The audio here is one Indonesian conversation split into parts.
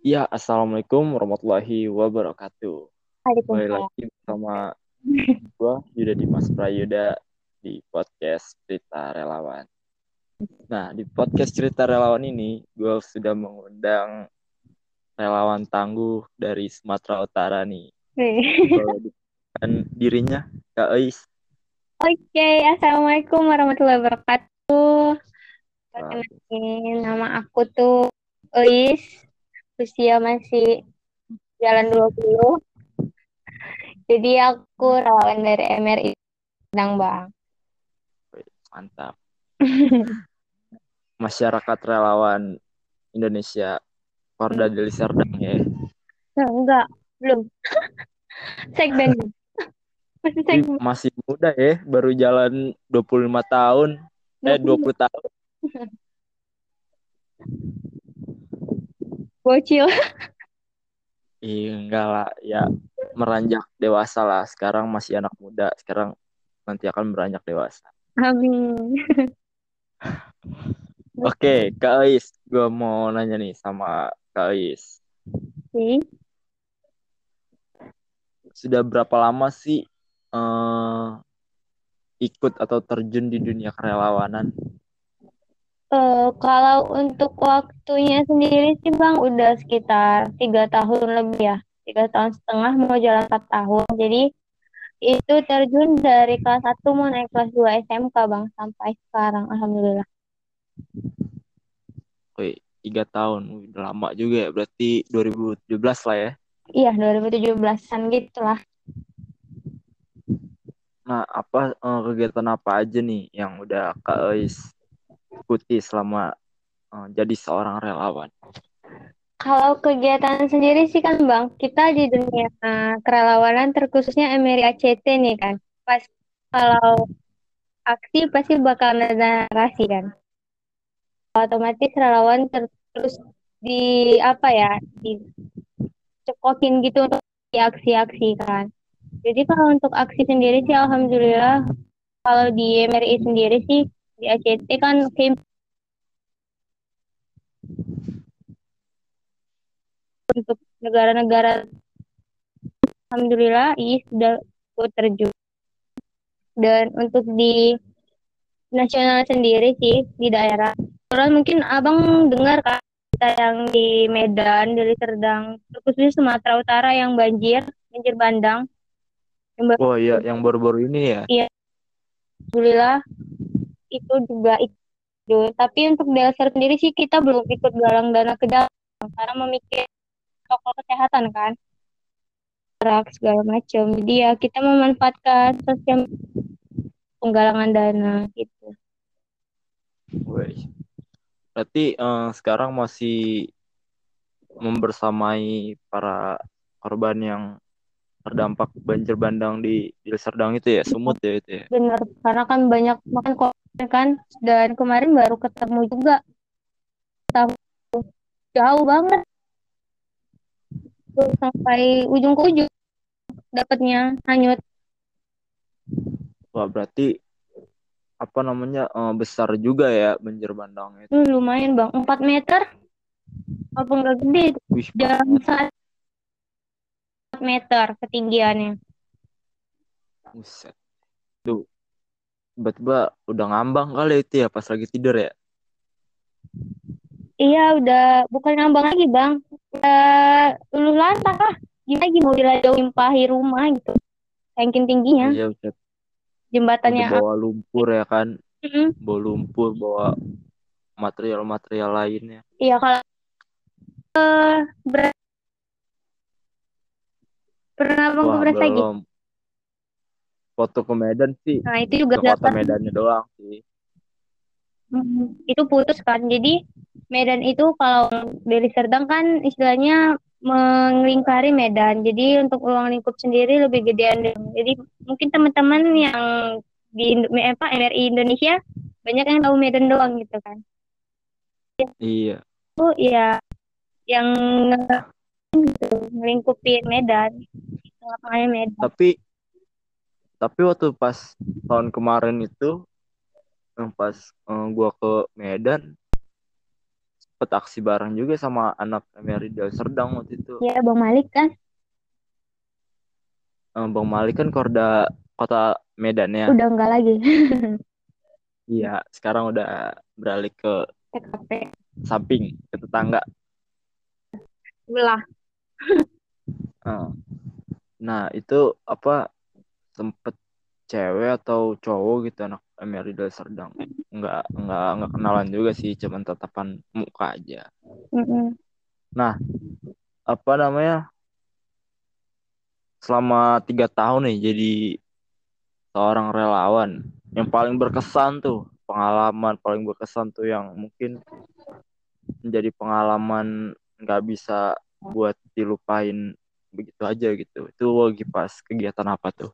Ya, Assalamualaikum warahmatullahi wabarakatuh. Kembali lagi bersama gue, Yuda Dimas Prayuda, di podcast Cerita Relawan. Nah, di podcast Cerita Relawan ini, gue sudah mengundang relawan tangguh dari Sumatera Utara nih. Dan dirinya, Kak Eis. Oke, Assalamualaikum warahmatullahi wabarakatuh. Perkenalkan, nama aku tuh Eis, usia masih jalan 20. Jadi aku relawan dari MRI Padang, Bang. Mantap. Masyarakat relawan Indonesia, Porda Deli Serdang ya. Nah, enggak, belum. Segmen. Masih segmen. masih muda ya, baru jalan 25 tahun. Eh, 20 tahun. Bocil. Iya, enggak lah. Ya, meranjak dewasa lah. Sekarang masih anak muda. Sekarang nanti akan beranjak dewasa. Amin. Oke, Kak Ais. Gue mau nanya nih sama Kak Ais. Oke. Sudah berapa lama sih eh, ikut atau terjun di dunia kerelawanan? Eh, kalau untuk waktunya sendiri sih Bang udah sekitar tiga tahun lebih ya, tiga tahun setengah mau jalan empat tahun. Jadi itu terjun dari kelas 1 mau naik kelas 2 SMK Bang sampai sekarang Alhamdulillah. Wih, tiga tahun. Udah lama juga ya. Berarti 2017 lah ya. Iya 2017an gitu lah. Nah, apa eh, kegiatan apa aja nih yang udah Kak Ais ikuti selama eh, jadi seorang relawan? Kalau kegiatan sendiri sih kan Bang, kita di dunia eh, kerelawanan terkhususnya MRI ACT nih kan. Pas kalau aksi pasti bakal narasi kan. Otomatis relawan ter- terus di apa ya, dicekokin gitu untuk di aksi-aksi kan. Jadi kalau untuk aksi sendiri sih Alhamdulillah kalau di MRI sendiri sih di ACT kan camp untuk negara-negara Alhamdulillah IIS sudah ikut terjun. Dan untuk di nasional sendiri sih di daerah. Kalau mungkin abang dengar kan kita yang di Medan, di Serdang, khususnya Sumatera Utara yang banjir, banjir bandang. Yang baru, Oh iya, yang baru-baru ini ya. Alhamdulillah itu juga ikut. Tapi untuk dasar sendiri sih kita belum ikut galang dana ke dalam karena memikir protokol kesehatan kan jarak segala macam. Jadi ya kita memanfaatkan sosial penggalangan dana gitu. Wih. Berarti eh, sekarang masih membersamai para korban yang terdampak banjir bandang di di Serdang itu ya, Sumut ya itu ya. Bener, karena kan banyak makan korban kan? Dan kemarin baru ketemu juga. Tahu. Jauh banget. Sampai ujung ke ujung dapatnya hanyut. Wah, berarti apa namanya eh, besar juga ya banjir bandang itu. Tuh, lumayan bang. 4 meter? Apa enggak gede? Jam saat 4 meter ketinggiannya. Buset. Tiba-tiba udah ngambang kali itu ya pas lagi tidur ya. iya udah bukan ngambang lagi bang udah luluh lantak lah gimana lagi mau dilampahi rumah gitu saking tingginya Iya, buset. jembatannya Udah bawa lumpur ya kan, Mm-mm. bawa lumpur, bawa material-material lainnya. Iya kalau eh ber- pernah bang ke Wah, Beras lagi? Foto ke Medan sih, Nah itu juga ke kota Medannya doang sih. Mm, itu putus kan. Jadi Medan itu kalau dari Serdang kan istilahnya melingkari Medan. Jadi untuk ruang lingkup sendiri lebih gedean. Jadi mungkin teman-teman yang di apa MRI Indonesia banyak yang tahu Medan doang gitu kan. Iya. Itu ya yang gitu, melingkupi Medan, tengah-tengahnya Medan. Tapi tapi waktu pas tahun kemarin itu yang pas eh, gua ke Medan sempet aksi bareng juga sama anak MRI Del Serdang waktu itu. Iya, Bang Malik kan? Eh, Bang Malik kan Korda kota Medan ya. Udah enggak lagi. Iya, sekarang udah beralih ke TKP. samping ke tetangga. Belah. Eh, Nah, itu apa sempet cewek atau cowok gitu anak MRI Del Serdang. Enggak enggak enggak kenalan juga sih, cuman tatapan muka aja. Mm-mm. Apa namanya? Selama tiga tahun nih jadi seorang relawan yang paling berkesan tuh pengalaman paling berkesan tuh yang mungkin menjadi pengalaman nggak bisa buat dilupain begitu aja gitu. Itu lagi pas kegiatan apa tuh?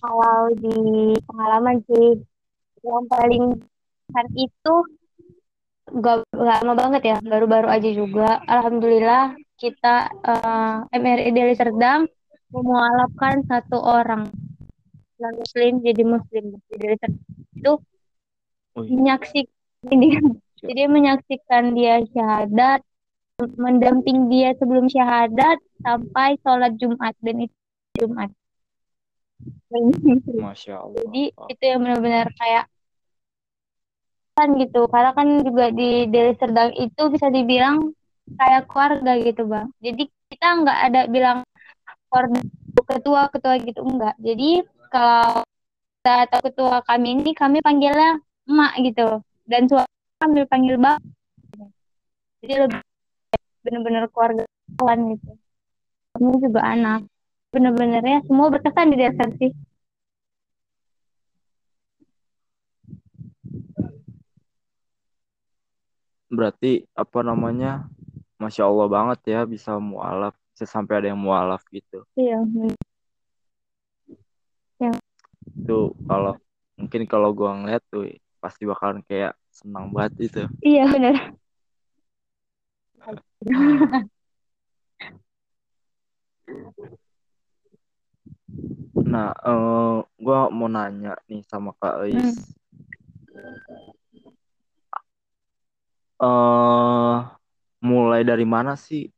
Kalau di pengalaman sih, yang paling besar itu gak, gak lama banget ya, baru-baru aja juga. Alhamdulillah kita eh, MRI Deli Serdang memualafkan satu orang. Non muslim jadi muslim. Di Deli Serdang itu menyaksikan dia jadi menyaksikan dia syahadat mendamping dia sebelum syahadat sampai sholat Jumat dan itu Jumat. Masya Allah. Jadi itu yang benar-benar kayak kan gitu. Karena kan juga di Deli Serdang itu bisa dibilang kayak keluarga gitu bang. Jadi kita nggak ada bilang ketua ketua gitu enggak jadi kalau kita atau ketua kami ini kami panggilnya emak gitu. Dan suami kami panggil bang jadi lebih benar-benar keluarga kawan gitu. Kami juga anak. Benar-benar ya semua berkesan di dasar sih. Berarti apa namanya masya Allah banget ya bisa mualaf bisa sampai ada yang mualaf gitu. Iya itu kalau mungkin kalau gua ngeliat tuh pasti bakalan kayak senang banget itu iya benar nah eh gua mau nanya nih sama Kak Eis eh mulai dari mana sih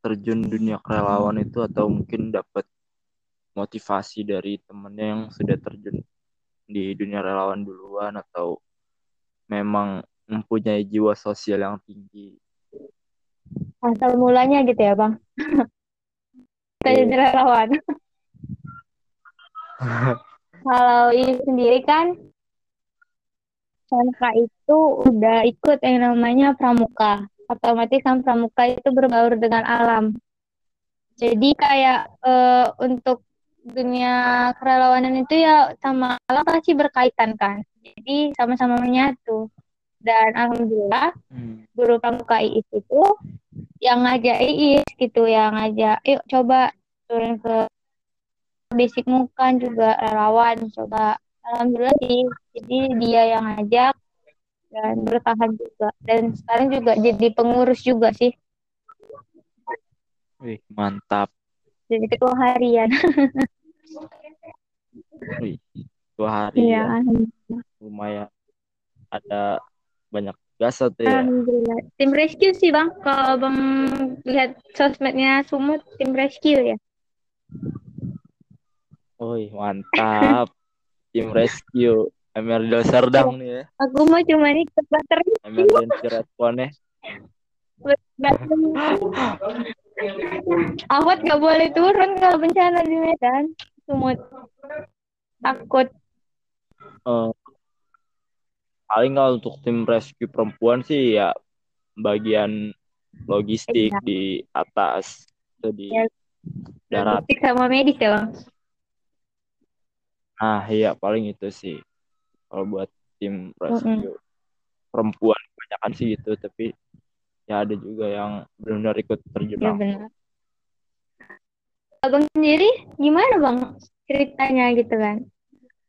terjun dunia kerelawan itu atau mungkin dapat motivasi dari temennya yang sudah terjun di dunia relawan duluan atau memang mempunyai jiwa sosial yang tinggi asal mulanya gitu ya bang. Kita jadi relawan. Kalau ini sendiri kan SMK itu udah ikut yang namanya pramuka. Otomatis kan pramuka itu berbaur dengan alam. Jadi kayak eh, untuk dunia kerelawanan itu ya sama alam pasti berkaitan kan. Jadi sama-sama menyatu dan alhamdulillah Hmm. guru pramuka IIS itu yang ngajak IIS gitu yang ngajak yuk coba turun ke basic mukan juga relawan coba alhamdulillah sih jadi dia yang ngajak dan bertahan juga dan sekarang juga jadi pengurus juga sih Wih, mantap. jadi ketua harian Wih, dua hari iya ya. Lumayan ada banyak tuh ya. alhamdulillah tim rescue sih bang kalau bang lihat sosmednya Sumut tim rescue ya Wih, mantap. Tim rescue. Emerald Serdang nih ya. aku mau cuma ikut bater Emergency response Ahmad nggak boleh turun kalau bencana di Medan. Sumut. Takut. Eh, paling kalau untuk tim rescue perempuan sih ya bagian logistik Iya. di atas atau di Ya. darat. Logistik sama medis ya bang. Nah, iya paling itu sih. Kalau buat tim rescue perempuan kebanyakan sih gitu, tapi ya ada juga yang benar-benar ikut terjun Ya benar. Abang sendiri gimana bang ceritanya gitu kan?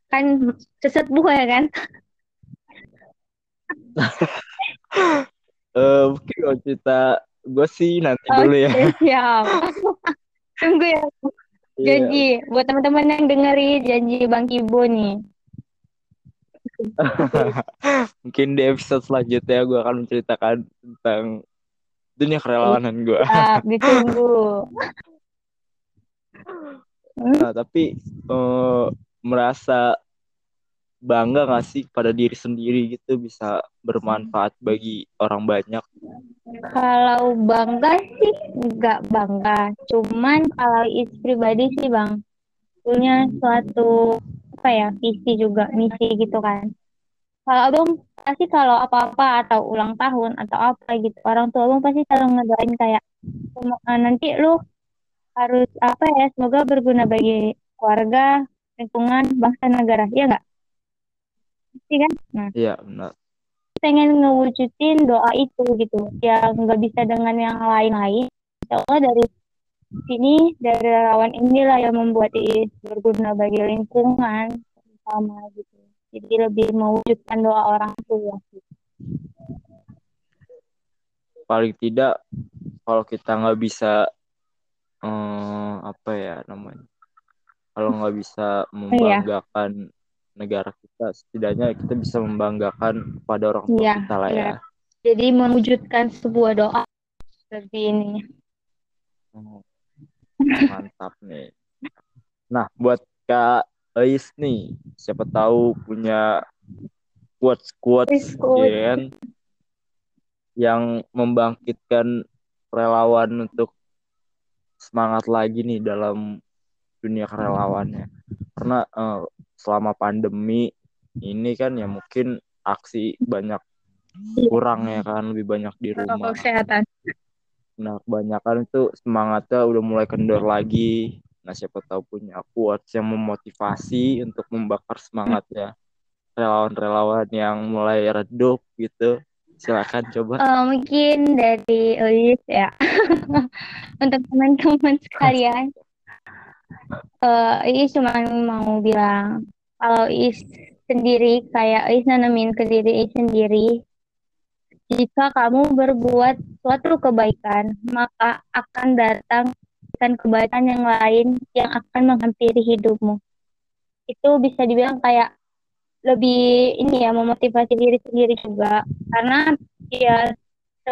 Kan sesepuh ya kan? Eh, mungkin kalau cerita gue sih nanti dulu ya. Siap. Tunggu ya Iya. janji buat teman-teman yang dengerin janji Bang Kibo nih. Mungkin di episode selanjutnya gue akan menceritakan tentang dunia kerelawanan gue. Siap, ditunggu. Nah, tapi eh, merasa bangga gak sih pada diri sendiri gitu bisa bermanfaat bagi orang banyak? Kalau bangga sih nggak bangga. Cuman kalau is pribadi sih bang punya suatu apa ya visi juga misi gitu kan. Kalau abang pasti kalau apa-apa atau ulang tahun atau apa gitu orang tua abang pasti selalu ngedoain kayak "Semoga nanti lu harus apa ya semoga berguna bagi keluarga, lingkungan, bangsa, negara. Iya nggak? Pasti kan? Nah Iya, benar. pengen ngewujudin doa itu gitu ya nggak bisa dengan yang lain-lain Insya Allah dari sini dari relawan inilah yang membuat Iis berguna bagi lingkungan sama gitu jadi lebih mewujudkan doa orang tua gitu. Paling tidak kalau kita nggak bisa eh, apa ya namanya? Kalau nggak bisa membanggakan negara kita, setidaknya kita bisa membanggakan kepada orang tua Iya, kita lah ya. iya. jadi mewujudkan sebuah doa seperti ini Hmm, Mantap nih. Nah, buat Kak Ais nih, siapa tahu punya quotes-quotes Quotes, quotes. ya kan, yang membangkitkan relawan untuk semangat lagi nih dalam dunia kerelawannya. Karena eh, selama pandemi ini kan ya mungkin aksi banyak kurang ya kan, lebih banyak di rumah. kesehatan Nah, kebanyakan itu semangatnya udah mulai kendor lagi. Nah, siapa tahu punya quotes yang memotivasi untuk membakar semangatnya relawan-relawan yang mulai redup gitu. Silakan coba. Eh, mungkin dari Ulis ya untuk teman-teman sekalian eh Iis cuma mau bilang kalau Iis sendiri kayak Iis nanamin ke diri Iis sendiri jika kamu berbuat suatu kebaikan maka akan datang dan kebaikan yang lain yang akan menghampiri hidupmu. Itu bisa dibilang kayak lebih ini ya memotivasi diri sendiri juga. Karena ya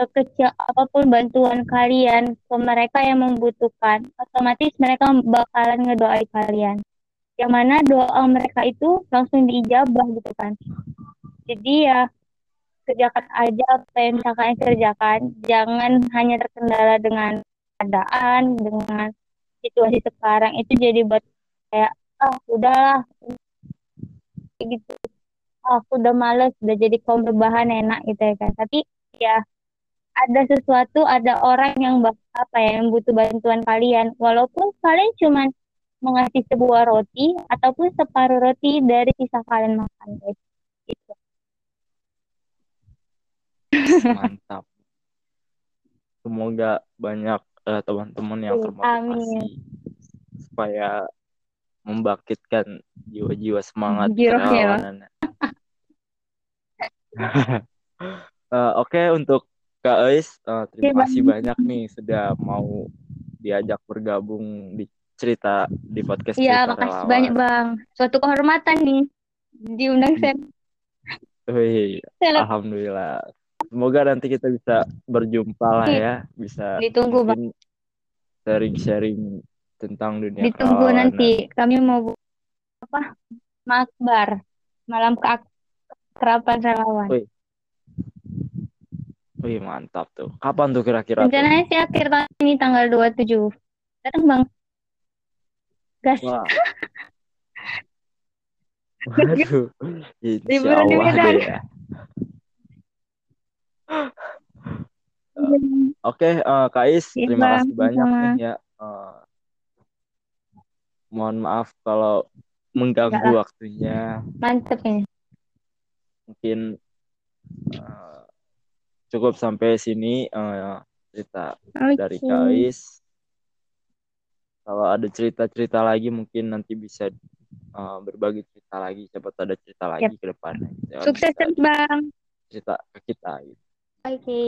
sekecil apa pun bantuan kalian ke mereka yang membutuhkan, otomatis mereka bakalan ngedoain kalian. Yang mana doa mereka itu langsung diijabah gitu kan. Jadi ya kerjakan aja apa yang kalian kerjakan. Jangan hanya terkendala dengan keadaan, dengan situasi sekarang itu jadi buat kayak ah udahlah gitu. Ah, aku udah males, udah jadi kaum berbahan enak gitu ya kan. Tapi ya ada sesuatu, ada orang yang apa ya, yang butuh bantuan kalian. Walaupun kalian cuman mengasih sebuah roti ataupun separuh roti dari sisa kalian makan, guys. Gitu. Mantap. Semoga banyak eh, teman-teman yang Amin. termotivasi supaya membangkitkan jiwa-jiwa semangat Bang. kerelawanannya. Eh, Oke untuk Kak Ais, eh, terima Oke, Bang. kasih banyak nih sudah mau diajak bergabung di cerita di podcast Iya, makasih relawan. banyak, Bang. Suatu kehormatan nih diundang saya. Wih, alhamdulillah. Semoga nanti kita bisa berjumpa lah ya, bisa ditunggu, Bang. sharing-sharing tentang dunia Ditunggu nanti. Kami mau apa? Makbar. Malam keakraban relawan. Wih. Wih, mantap tuh. Kapan tuh kira-kira? Rencananya sih akhir tahun ini tanggal 27. Datang, Bang. Gas. Wah. Waduh, insya Allah ya. Oke, eh, Kak Is, Iya, terima Bang. kasih banyak Sama. nih ya. Eh, mohon maaf kalau mengganggu Enggak waktunya. Mantep ini. Mungkin eh, cukup sampai sini eh, cerita dari Oke. Kak Is. Kalau ada cerita-cerita lagi mungkin nanti bisa eh, berbagi cerita lagi. Siapa tahu ada cerita lagi ke depannya. gitu ya. Sukses terus, Bang. cerita ke kita. Gitu. Oke.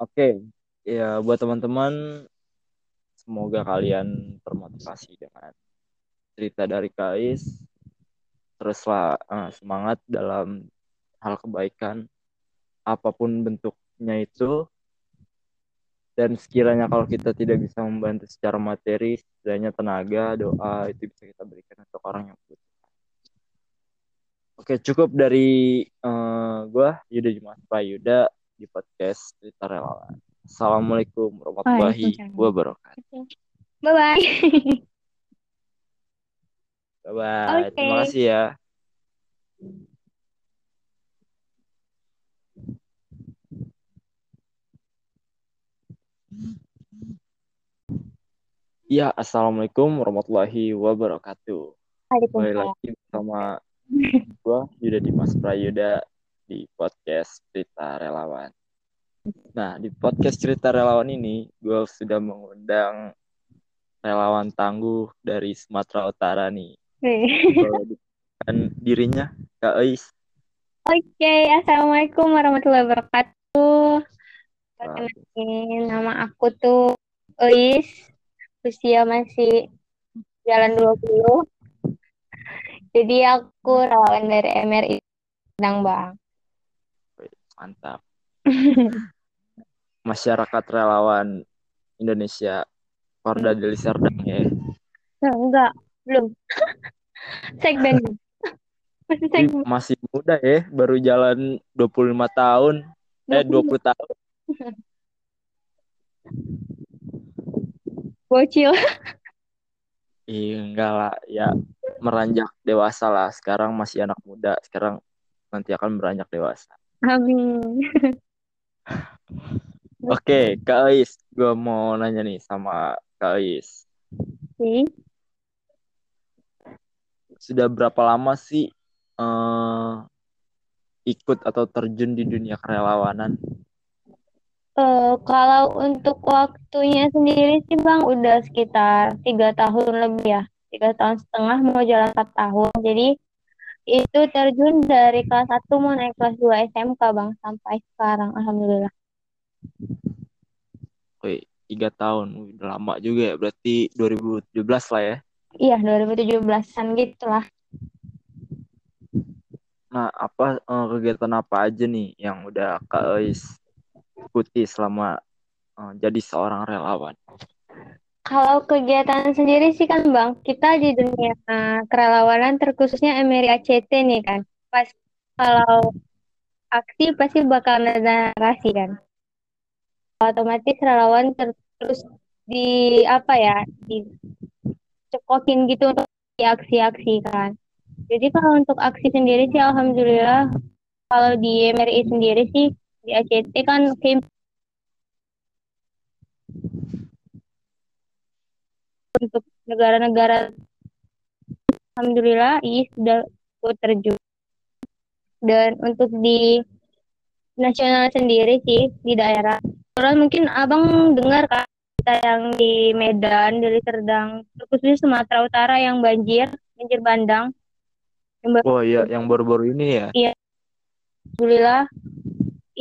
Oke, ya buat teman-teman semoga kalian termotivasi dengan cerita dari Kais. Teruslah eh, semangat dalam hal kebaikan apa pun bentuknya itu dan sekiranya kalau kita tidak bisa membantu secara materi setidaknya tenaga doa itu bisa kita berikan untuk orang yang butuh oke cukup dari uh, gua Yuda Jumat Yuda di podcast cerita relawan. Assalamualaikum warahmatullahi wabarakatuh. Bye bye bye bye okay. terima kasih ya Ya, assalamualaikum warahmatullahi wabarakatuh. Kembali lagi bersama gue Yuda Dimas Prayuda di podcast Cerita Relawan. Nah, di podcast Cerita Relawan ini gue sudah mengundang relawan tangguh dari Sumatera Utara nih. Dan dirinya Kak Ais. Oke, assalamualaikum warahmatullahi wabarakatuh. Perkenalkan nama aku tuh Ais usia masih jalan 20. Jadi aku relawan dari MRI Sedang Bang. Mantap. Masyarakat relawan Indonesia Porda Deli Serdang ya. Nah, enggak, belum. Segmen. Masih. Masih muda ya, baru jalan 25 tahun. 20. Eh 20 tahun. bocil. Iya enggak lah. Ya meranjak dewasa lah. Sekarang masih anak muda. Sekarang nanti akan beranjak dewasa. Amin. Oke, Kak Ais, gue mau nanya nih sama Kak Ais. Hmm? Sudah berapa lama sih uh, ikut atau terjun di dunia kerelawanan? Uh, kalau untuk waktunya sendiri sih Bang udah sekitar tiga tahun lebih ya, tiga tahun setengah mau jalan empat tahun. Jadi itu terjun dari kelas 1 mau naik kelas 2 SMK Bang sampai sekarang Alhamdulillah. Wih, tiga tahun, udah lama juga ya. Berarti 2017 lah ya? Iya, 2017-an gitu lah. Nah, apa uh, kegiatan apa aja nih yang udah Kak Ais ikuti selama uh, jadi seorang relawan? Kalau kegiatan sendiri sih kan Bang, kita di dunia uh, kerelawanan terkhususnya MRI ACT nih kan. Pas kalau aksi pasti bakal narasi kan. Otomatis relawan terus di apa ya, di cekokin gitu untuk aksi-aksi kan. Jadi kalau untuk aksi sendiri sih alhamdulillah kalau di MRI sendiri sih di ACT kan camp untuk negara-negara Alhamdulillah ini sudah terjun. Dan untuk di nasional sendiri sih di daerah. Orang mungkin abang dengar kan kita yang di Medan dari Serdang khususnya Sumatera Utara yang banjir banjir bandang. Yang oh iya yang baru-baru ini ya? Iya. Alhamdulillah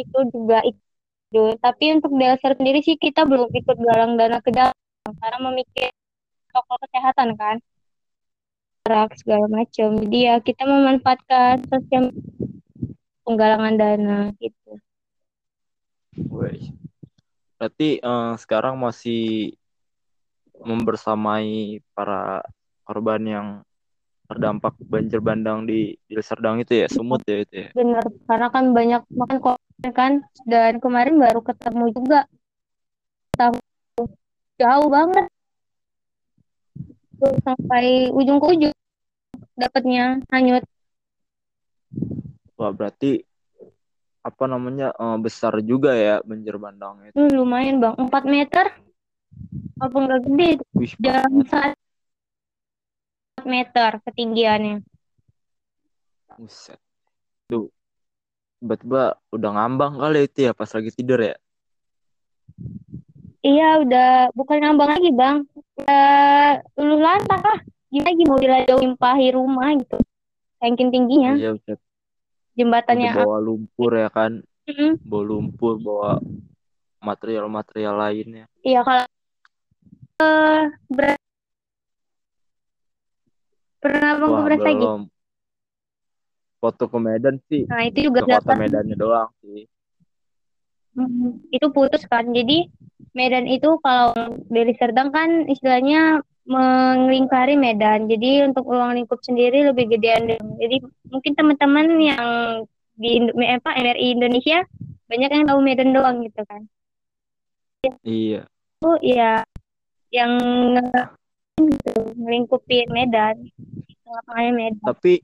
itu juga itu. Tapi untuk dasar sendiri sih kita belum ikut galang dana ke dalam karena memikir protokol kesehatan kan. Rak segala macam jadi ya kita memanfaatkan sosial penggalangan dana gitu. Wey. berarti uh, sekarang masih membersamai para korban yang terdampak banjir bandang di di Serdang itu ya? Sumut ya itu ya? Benar karena kan banyak makan kok kan? Dan kemarin baru ketemu juga. Tahu. Jauh banget. Sampai ujung ke ujung dapatnya hanyut. Wah berarti apa namanya uh, besar juga ya banjir bandang itu. Hmm, lumayan bang. 4 meter? Apa enggak gede Wih, jam saat meter ketinggiannya. Buset. Tuh tiba-tiba udah ngambang kali itu ya pas lagi tidur ya? Iya udah bukan ngambang lagi bang. Uh, luluh lantak lah. Gimana lagi mau diladoin rumah gitu. Saking tingginya. Iya udah jembatannya udah bawa lumpur ya kan? Mm -hmm. bawa lumpur bawa material-material lainnya. Iya kalau uh, ber pernah bang Wah, lagi foto ke Medan sih nah itu juga kota Medannya doang sih hmm, itu putus kan jadi Medan itu kalau Deli Serdang kan istilahnya melingkari Medan. Jadi untuk ruang lingkup sendiri lebih gedean. Jadi mungkin teman-teman yang di apa MRI Indonesia banyak yang tahu Medan doang gitu kan. Iya. Itu ya yang gitu melingkupi Medan. Tengah Medan. Tapi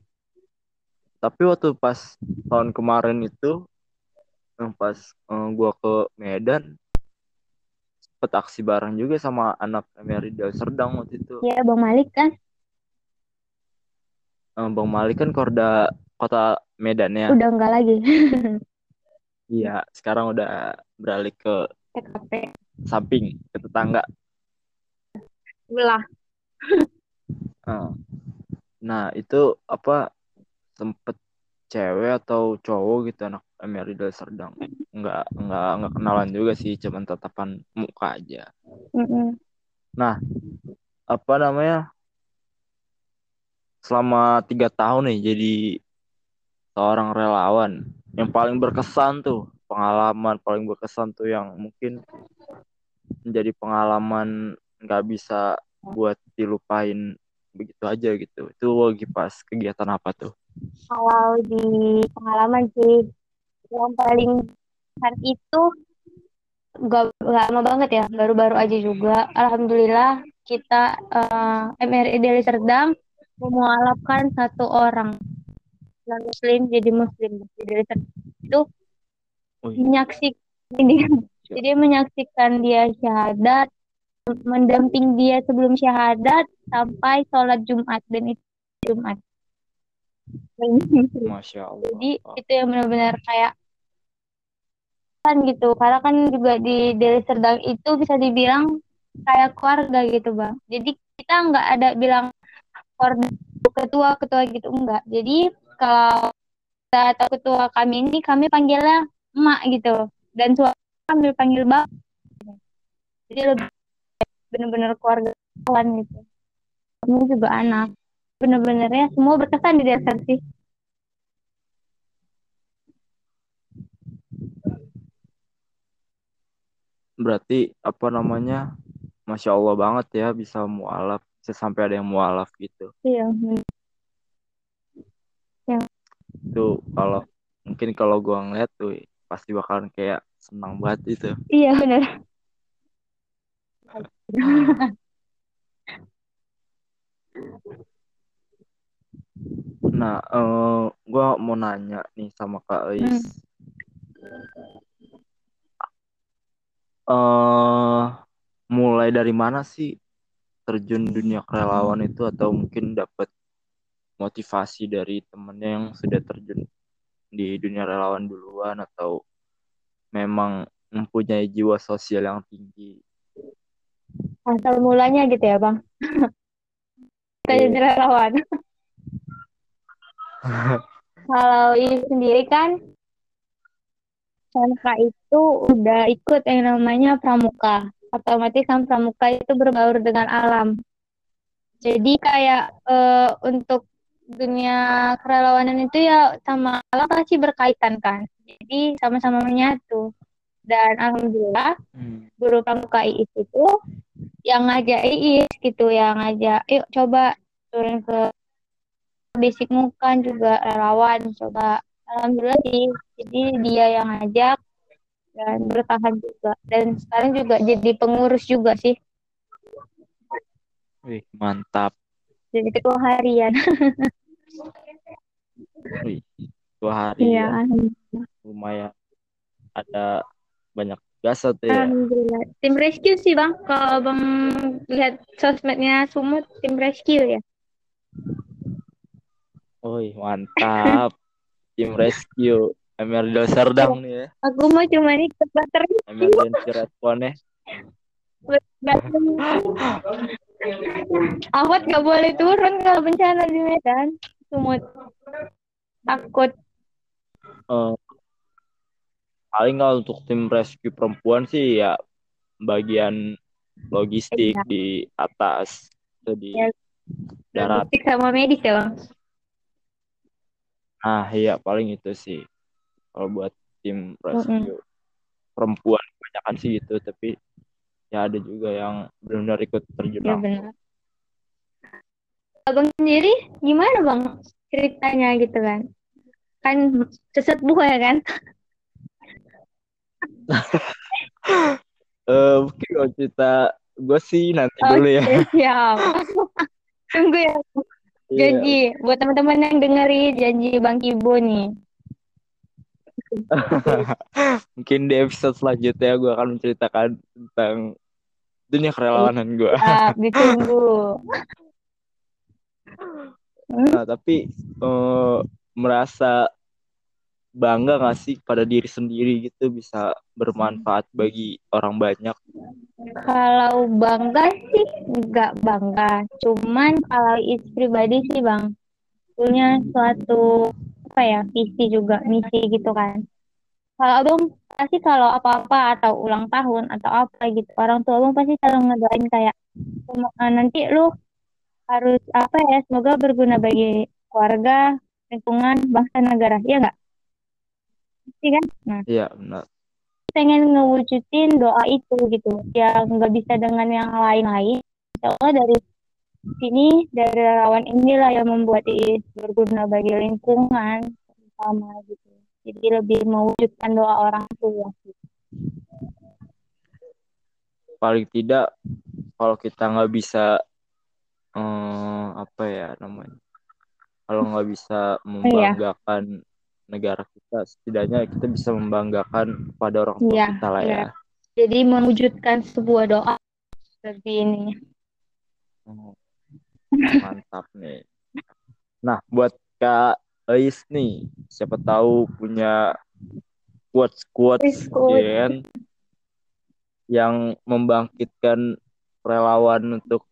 tapi waktu pas tahun kemarin itu yang pas um, gua ke Medan sempet aksi bareng juga sama anak Del Serdang waktu itu. Iya, Bang Malik kan? Um, Bang Malik kan korda kota Medan ya. Udah enggak lagi. Iya, sekarang udah beralih ke TKP. samping ke tetangga. Belah. Nah, itu apa sempet cewek atau cowok gitu anak MRI Del Serdang. Nggak nggak nggak kenalan juga sih cuman tatapan muka aja. Mm-mm. nah apa namanya? Selama tiga tahun nih jadi seorang relawan. Yang paling berkesan tuh pengalaman paling berkesan tuh yang mungkin menjadi pengalaman nggak bisa buat dilupain begitu aja gitu. Itu lagi pas kegiatan apa tuh? Kalau di pengalaman sih. Yang paling kan itu gak, gak lama banget ya, baru-baru aja juga. Alhamdulillah kita uh, MRI Deli Serdang memualafkan satu orang. Non muslim jadi muslim. Deli Serdang itu Wih. menyaksikan ini jadi menyaksikan dia syahadat mendamping dia sebelum syahadat sampai sholat Jumat. Dan itu Jumat. Masya Allah. Jadi itu yang benar-benar kayak kan gitu. Karena kan juga di Deli Serdang itu bisa dibilang kayak keluarga gitu bang. Jadi kita nggak ada bilang ketua ketua gitu enggak jadi kalau kita atau ketua kami ini kami panggilnya emak gitu. Dan suami kami panggil bang jadi lebih benar-benar keluarga kawan gitu. Kamu juga anak. Benar-benarnya semua berkesan di dasar sih? Berarti apa namanya masya Allah banget ya bisa mualaf bisa sampai ada yang mualaf gitu. Iya yang itu kalau mungkin kalau gua ngeliat tuh pasti bakalan kayak senang banget itu iya benar nah uh, gua mau nanya nih sama kak Ais. Hmm. uh, mulai dari mana sih terjun dunia kerelawan itu? Atau mungkin dapat motivasi dari temennya yang sudah terjun di dunia relawan duluan? Atau memang mempunyai jiwa sosial yang tinggi asal mulanya gitu ya bang kita iya. jadi relawan kalau ini sendiri kan SMK itu udah ikut yang namanya pramuka. Otomatis kan pramuka itu berbaur dengan alam. Jadi kayak uh, untuk dunia kerelawanan itu ya sama alam pasti berkaitan kan. Jadi sama-sama menyatu. Dan alhamdulillah hmm. guru pramuka IIS itu yang ngajak IIS gitu, yang ngajak, yuk coba turun ke basic muka juga relawan coba. Alhamdulillah sih jadi dia yang ngajak dan bertahan juga. Dan sekarang juga jadi pengurus juga sih. Wih, mantap. Jadi ketua harian. Wih, ketua harian. Iya, lumayan. Ada banyak tuh ya Alhamdulillah tim rescue sih bang kalau bang lihat sosmednya Sumut tim rescue ya Wih, mantap tim rescue Emerald Serdang nih ya. Aku mau cuma ikut banter. Emergency responnya. Awat gak boleh turun kalau bencana di Medan. Sumut. Takut. Uh, paling kalau untuk tim rescue perempuan sih ya bagian logistik ya. di atas di ya. darat. Logistik sama medis ya bang. Ah iya paling itu sih kalau buat tim rescue mm -hmm. perempuan kebanyakan sih gitu tapi ya ada juga yang benar-benar ikut terjun Ya benar. Abang sendiri gimana bang ceritanya gitu kan? Kan sesepuh ya kan? Eh, mungkin kalau cerita gue sih nanti dulu ya. Oke, siap. Tunggu ya. Iya. Janji buat teman-teman yang dengerin janji Bang Kibo nih. Mungkin di episode selanjutnya gue akan menceritakan tentang dunia kerelawanan gue. Siap, ditunggu. Nah, tapi eh, merasa bangga gak sih pada diri sendiri gitu bisa bermanfaat bagi orang banyak. Kalau bangga sih nggak bangga, cuman kalau is pribadi sih bang punya suatu apa ya visi juga misi gitu kan. Kalau abang pasti kalau apa-apa atau ulang tahun atau apa gitu orang tua abang pasti selalu ngedoain kayak "Semoga nanti lu harus apa ya semoga berguna bagi keluarga, lingkungan, bangsa, negara, ya nggak? Pasti kan? Nah Iya benar. pengen ngewujudin doa itu gitu ya nggak bisa dengan yang lain-lain Insya Allah dari sini dari relawan inilah yang membuat Iis berguna bagi lingkungan sama gitu jadi lebih mewujudkan doa orang tua gitu. Paling tidak kalau kita nggak bisa eh, apa ya namanya, kalau nggak bisa membanggakan negara kita, setidaknya kita bisa membanggakan pada orang tua Iya, kita lah iya. ya. jadi mewujudkan sebuah doa seperti ini Oh, Mantap nih. Nah, buat Kak Ais nih, siapa tahu punya quotes-quotes Quotes, quotes. ya kan, yang membangkitkan relawan untuk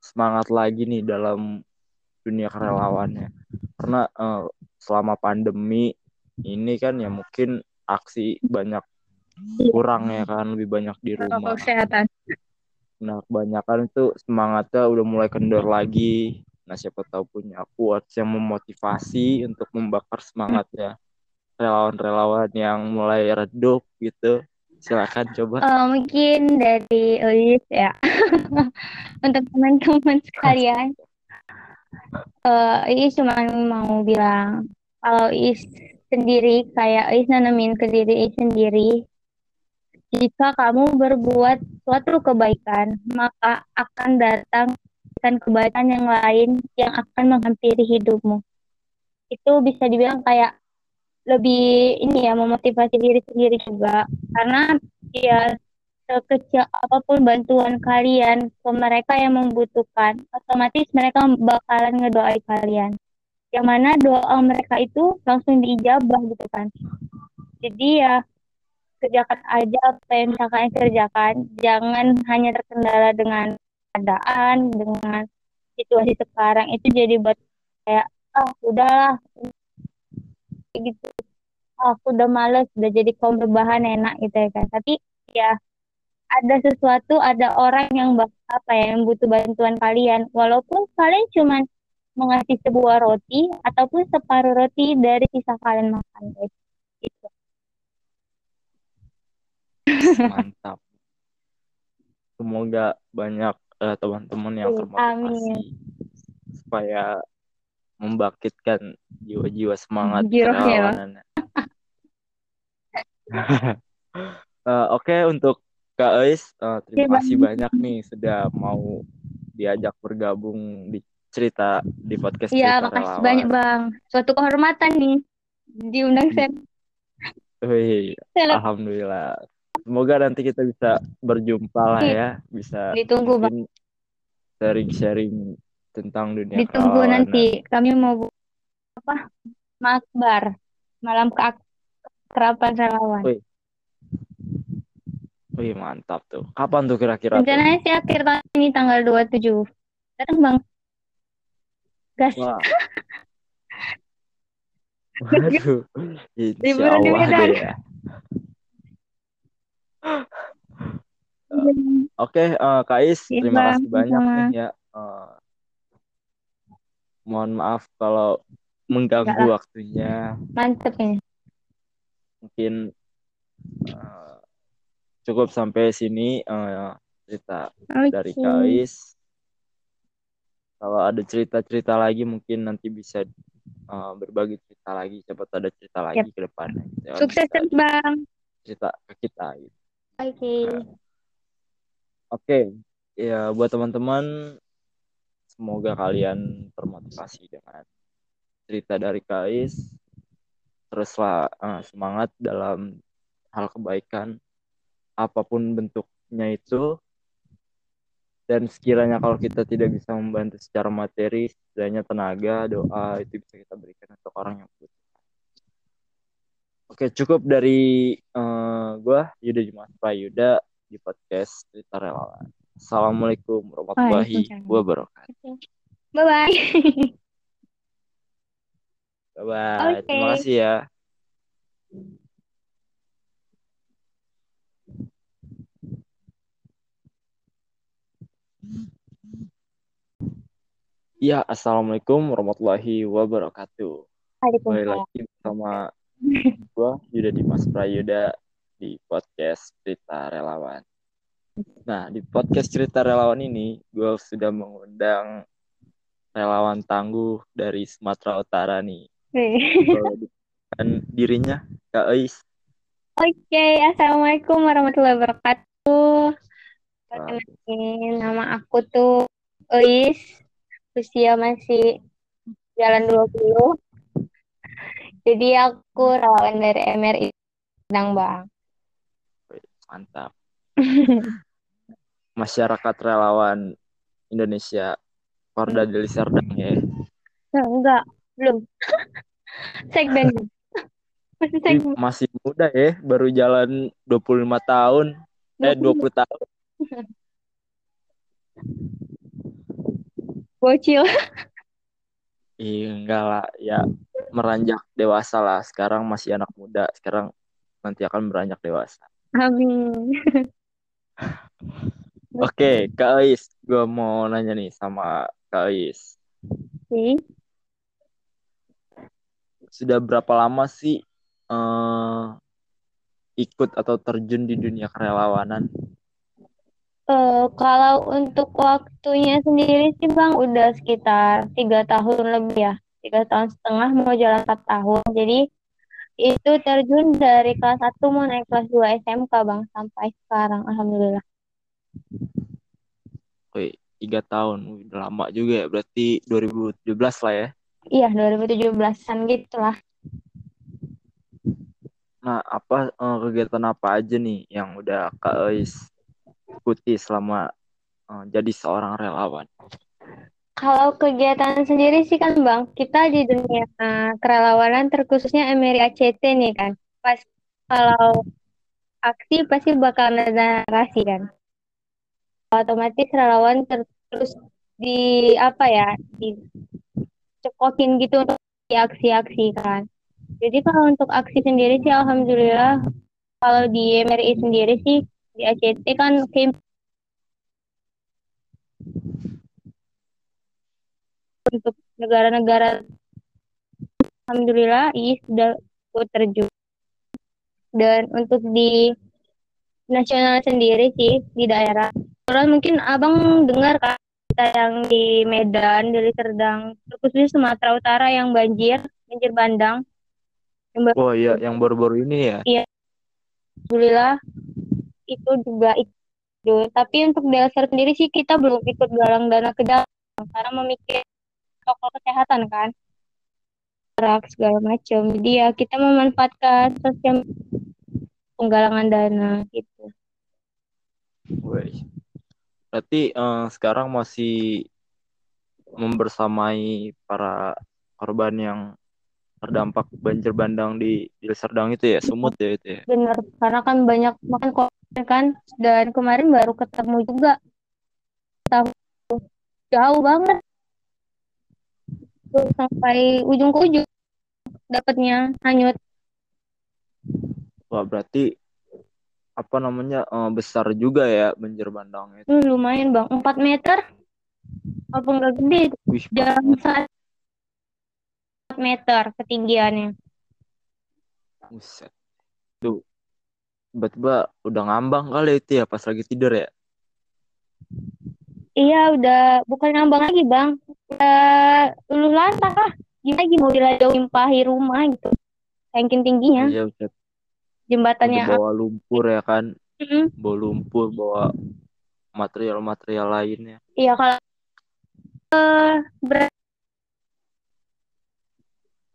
semangat lagi nih dalam dunia kerelawannya. Karena eh, selama pandemi ini kan ya mungkin aksi banyak kurang ya kan, lebih banyak di rumah. kesehatan Nah, kebanyakan itu semangatnya udah mulai kendor lagi. Nah, siapa tahu punya quotes yang memotivasi untuk membakar semangatnya relawan-relawan yang mulai redup gitu. Silakan coba. Eh, mungkin dari Uis ya untuk teman-teman sekalian eh Iis cuma mau bilang kalau Iis sendiri kayak Iis nanamin ke diri Iis sendiri jika kamu berbuat suatu kebaikan maka akan datang kebaikan yang lain yang akan menghampiri hidupmu. Itu bisa dibilang kayak lebih ini ya memotivasi diri sendiri juga. Karena ya sekecil apa pun bantuan kalian ke mereka yang membutuhkan, otomatis mereka bakalan ngedoain kalian. Yang mana doa mereka itu langsung diijabah gitu kan. Jadi ya kerjakan aja apa yang kalian kerjakan. Jangan hanya terkendala dengan keadaan, dengan situasi sekarang itu jadi buat kayak ah udahlah gitu. Ah, aku udah males, udah jadi kaum berbahan enak gitu ya kan. Tapi ya ada sesuatu, ada orang yang apa ya, yang butuh bantuan kalian. Walaupun kalian cuma mengasih sebuah roti ataupun separuh roti dari sisa kalian makan, guys. Gitu. Mantap. Semoga banyak eh, teman-teman yang Amin. termotivasi supaya membangkitkan jiwa-jiwa semangat. Eh, Oke untuk Kak Ais, eh, terima Iya, Bang. kasih banyak nih sudah mau diajak bergabung di cerita di podcast Iya, makasih relawan. banyak, Bang. Suatu kehormatan nih diundang saya. Wih, alhamdulillah. Semoga nanti kita bisa berjumpa lah ya, bisa Ditunggu, Bang. sharing-sharing tentang dunia Ditunggu nanti. Kami mau apa? Makbar. Malam keakraban relawan. Wih. Wih, mantap tuh. Kapan tuh kira-kira? Rencananya sih akhir tahun ini tanggal 27. Datang, Bang. Gas. Wah. Waduh, insya Allah ya. Oke, eh, Kak Is, Iya, terima Bang. kasih banyak Sama. nih ya. Eh, mohon maaf kalau mengganggu waktunya. Mantep ini. Mungkin eh, cukup sampai sini uh, cerita Oke. dari Kais. Kalau ada cerita-cerita lagi mungkin nanti bisa uh, berbagi cerita lagi. Cepat ada cerita lagi Yap. ke depannya. Gitu. Sukses terus, Bang. cerita ke kita. Gitu. Oke. Oke, ya buat teman-teman semoga kalian termotivasi dengan cerita dari Kais. Teruslah uh, semangat dalam hal kebaikan apa pun bentuknya itu. Dan sekiranya kalau kita tidak bisa membantu secara materi, setidaknya tenaga, doa itu bisa kita berikan untuk orang yang butuh. Oke, cukup dari uh, gua Yuda Jumat Prayuda di podcast Cerita Relawan. Assalamualaikum warahmatullahi wabarakatuh. Bye-bye. Bye bye. Oke. Terima kasih ya. Ya, assalamualaikum warahmatullahi wabarakatuh. Kembali Waalaikumsalam. lagi bersama gua Yuda Dimas Prayuda di podcast Cerita Relawan. Nah, di podcast Cerita Relawan ini gua sudah mengundang relawan tangguh dari Sumatera Utara nih. Dikenalkan dirinya, Kak Eis. Oke, Assalamualaikum warahmatullahi wabarakatuh. Perkenalkan, nama aku tuh Eis. Usia masih jalan 20. Jadi aku relawan dari MRI Padang, Bang. Mantap. Masyarakat relawan Indonesia Korda Deli Serdang ya. Enggak, belum. Segmen. Masih segmen. masih muda ya, baru jalan 25 tahun. Eh 20 tahun. Bocil. Iya, enggak lah. Ya, meranjak dewasa lah. Sekarang masih anak muda. Sekarang nanti akan beranjak dewasa. Amin. Oke, Kak Ais. Gue mau nanya nih sama Kak Ais. Oke. Sudah berapa lama sih eh, ikut atau terjun di dunia kerelawanan? Eh, kalau untuk waktunya sendiri sih Bang udah sekitar tiga tahun lebih ya, tiga tahun setengah mau jalan empat tahun. Jadi itu terjun dari kelas 1 mau naik kelas 2 SMK Bang sampai sekarang Alhamdulillah. Wih, tiga tahun. Udah lama juga ya. Berarti 2017 lah ya. Iya 2017an gitu lah. Nah, apa eh, kegiatan apa aja nih yang udah Kak Ais ikuti selama eh, jadi seorang relawan? Kalau kegiatan sendiri sih kan Bang, kita di dunia eh, kerelawanan terkhususnya MRI ACT nih kan. Pas kalau aksi pasti bakal ada narasi kan. Otomatis relawan ter- terus di apa ya, dicekokin gitu untuk di aksi-aksi kan. Jadi kalau untuk aksi sendiri sih Alhamdulillah kalau di MRI sendiri sih di ACT kan camp untuk negara-negara Alhamdulillah ini sudah ikut terjun dan untuk di nasional sendiri sih di daerah orang mungkin abang dengar kan kita yang di Medan, di Serdang, khususnya Sumatera Utara yang banjir, banjir bandang. Yang baru- Oh iya, yang baru-baru ini ya. Alhamdulillah itu juga ikut. Tapi untuk dasar sendiri sih kita belum ikut galang dana ke dalam karena memikir protokol kesehatan kan. Jarak segala macam. Jadi ya kita memanfaatkan sosial penggalangan dana gitu. Berarti eh, sekarang masih membersamai para korban yang terdampak banjir bandang di di Serdang itu ya, Sumut ya itu ya. Bener, karena kan banyak makan korban kan dan kemarin baru ketemu juga. Tahu jauh banget. Sampai ujung ke ujung dapatnya hanyut. Wah, berarti apa namanya eh, besar juga ya banjir bandang itu. Tuh, lumayan bang, 4 meter. Apa nggak gede? Wih, Jam saat 4 meter ketinggiannya. Buset. Tuh. tiba-tiba udah ngambang kali itu ya pas lagi tidur ya. Iya, udah bukan ngambang lagi, Bang. Udah luluh lantak lah. Gimana lagi mau dimpahi rumah gitu. Saking tingginya. Iya, udah, Jembatannya udah bawa lumpur ya kan. Mm-mm. Bawa lumpur, bawa material-material lainnya. Iya, kalau eh ber-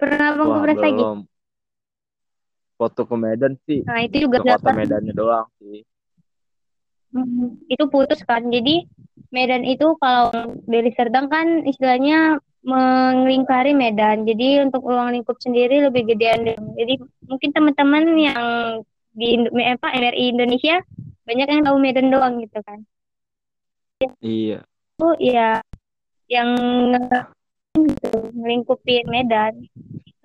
pernah Bang ke belum. Foto ke Medan sih. Nah, itu juga Ke kota. Medannya doang sih. Mm, itu putus kan. Jadi Medan itu kalau dari Serdang kan istilahnya melingkari Medan. Jadi untuk ruang lingkup sendiri lebih gedean. Jadi mungkin teman-teman yang di Indo- apa MRI Indonesia banyak yang tahu Medan doang gitu kan. Iya. Itu ya yang gitu, melingkupi Medan,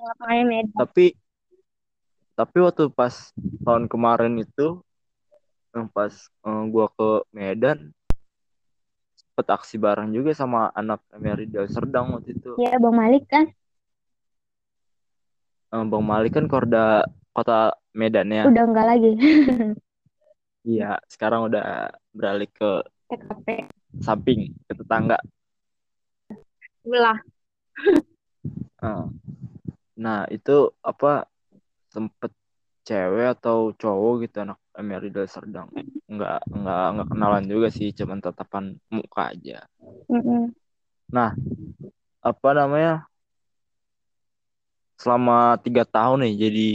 tengah-tengahnya Medan. Tapi tapi waktu pas tahun kemarin itu yang pas eh, gua ke Medan sempet aksi bareng juga sama anak MRI Deli Serdang waktu itu. Ya Bang Malik kan Eh, Bang Malik kan korda kota Medan ya. udah enggak lagi Iya, sekarang udah beralih ke TKP. samping ke tetangga. Belah. Eh, Nah, itu apa sempet cewek atau cowok gitu anak MRI Deli Serdang. Enggak enggak enggak kenalan juga sih, cuman tatapan muka aja. Mm-mm. Apa namanya? Selama tiga tahun nih jadi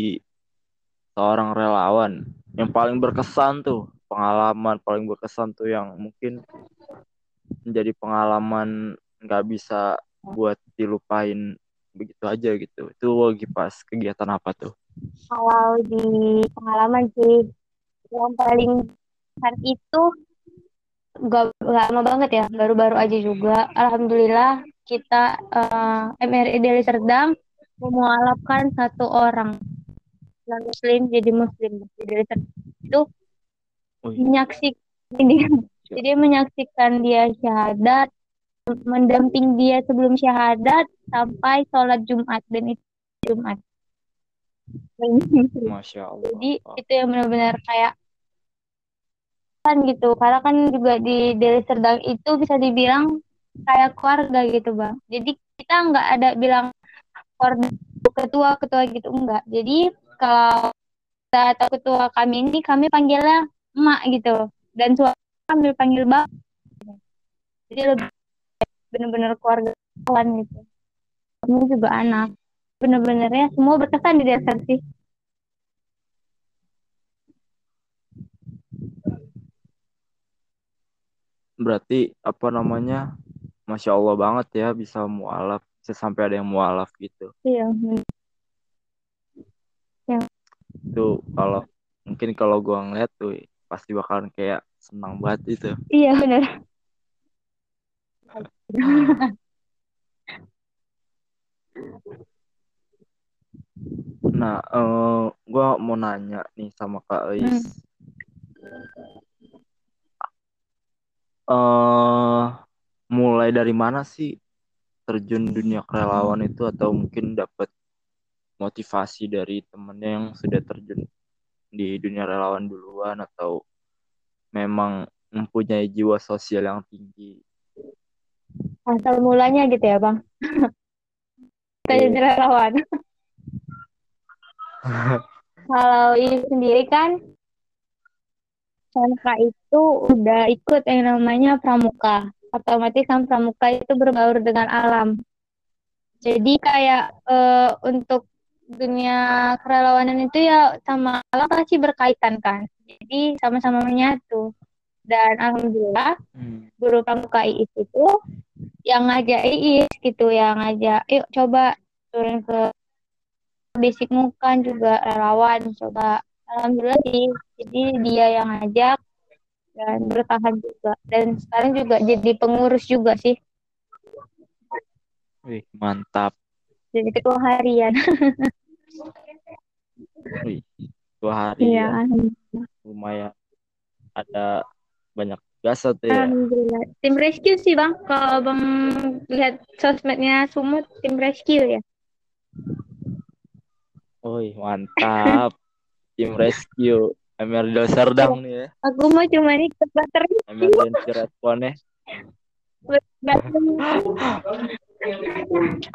seorang relawan yang paling berkesan tuh pengalaman paling berkesan tuh yang mungkin menjadi pengalaman nggak bisa buat dilupain begitu aja gitu. Itu lagi pas kegiatan apa tuh? Kalau di pengalaman sih. Yang paling besar itu gak, gak lama banget ya, baru-baru aja juga. Alhamdulillah kita eh, MRI Deli Serdang memualafkan satu orang. Non muslim jadi muslim. Di Deli Serdang. Itu menyaksikan dia, jadi menyaksikan dia syahadat, mendamping dia sebelum syahadat sampai sholat Jumat dan itu Jumat. masya allah Jadi itu yang benar-benar kayak kan gitu. Karena kan juga di Deli Serdang itu bisa dibilang kayak keluarga gitu bang. Jadi kita nggak ada bilang ketua ketua gitu enggak. Jadi kalau kita atau ketua kami ini kami panggilnya emak gitu. Dan suami kami panggil bang. Jadi lebih benar-benar keluarga kawan gitu. Kami juga anak. Benar-benar ya semua berkesan di dasar sih. berarti apa namanya masya allah banget ya bisa mualaf bisa sampai ada yang mualaf gitu Iya. itu kalau mungkin kalau gua ngeliat tuh pasti bakalan kayak senang banget itu Iya benar. Nah, eh gua mau nanya nih sama Kak Eis. eh mulai dari mana sih terjun dunia kerelawan itu atau mungkin dapat motivasi dari temennya yang sudah terjun di dunia relawan duluan atau memang mempunyai jiwa sosial yang tinggi? Asal mulanya gitu ya bang. Kita Iya. jadi relawan. Kalau ini sendiri kan SMK itu udah ikut yang namanya pramuka. Otomatis kan pramuka itu berbaur dengan alam. Jadi kayak eh, untuk dunia kerelawanan itu ya sama alam pasti berkaitan kan. Jadi sama-sama menyatu. Dan alhamdulillah Hmm. guru pramuka IIS itu yang ngajak IIS gitu, yang ngajak, yuk coba turun ke basic mukan juga relawan coba. Alhamdulillah sih, jadi dia yang ngajak dan bertahan juga. Dan sekarang juga jadi pengurus juga sih, Wih, mantap. jadi ketua harian. Wih, dua hari Iya, ya. Lumayan ada banyak tugas tuh ya. Alhamdulillah. Tim rescue sih bang, kalau bang lihat sosmednya Sumut, tim rescue ya. Wih, mantap. Tim rescue Emerdel Serdang nih ya. Aku mau cuma ikut bater. Emerdel responnya.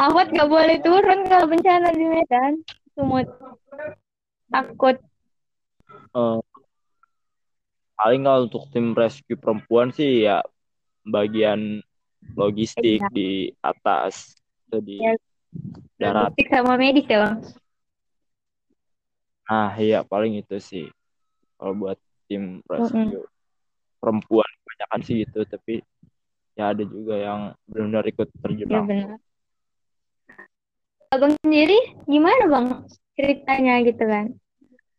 Awat gak boleh turun kalau bencana di Medan. Sumut. Takut. Uh, paling kalau untuk tim rescue perempuan sih ya bagian logistik Iya. di atas atau di Ya. darat. Logistik sama medis ya bang. Nah, iya paling itu sih. Kalau buat tim rescue perempuan kebanyakan sih gitu, tapi ya ada juga yang benar-benar ikut terjun Ya benar. Abang sendiri gimana bang ceritanya gitu kan?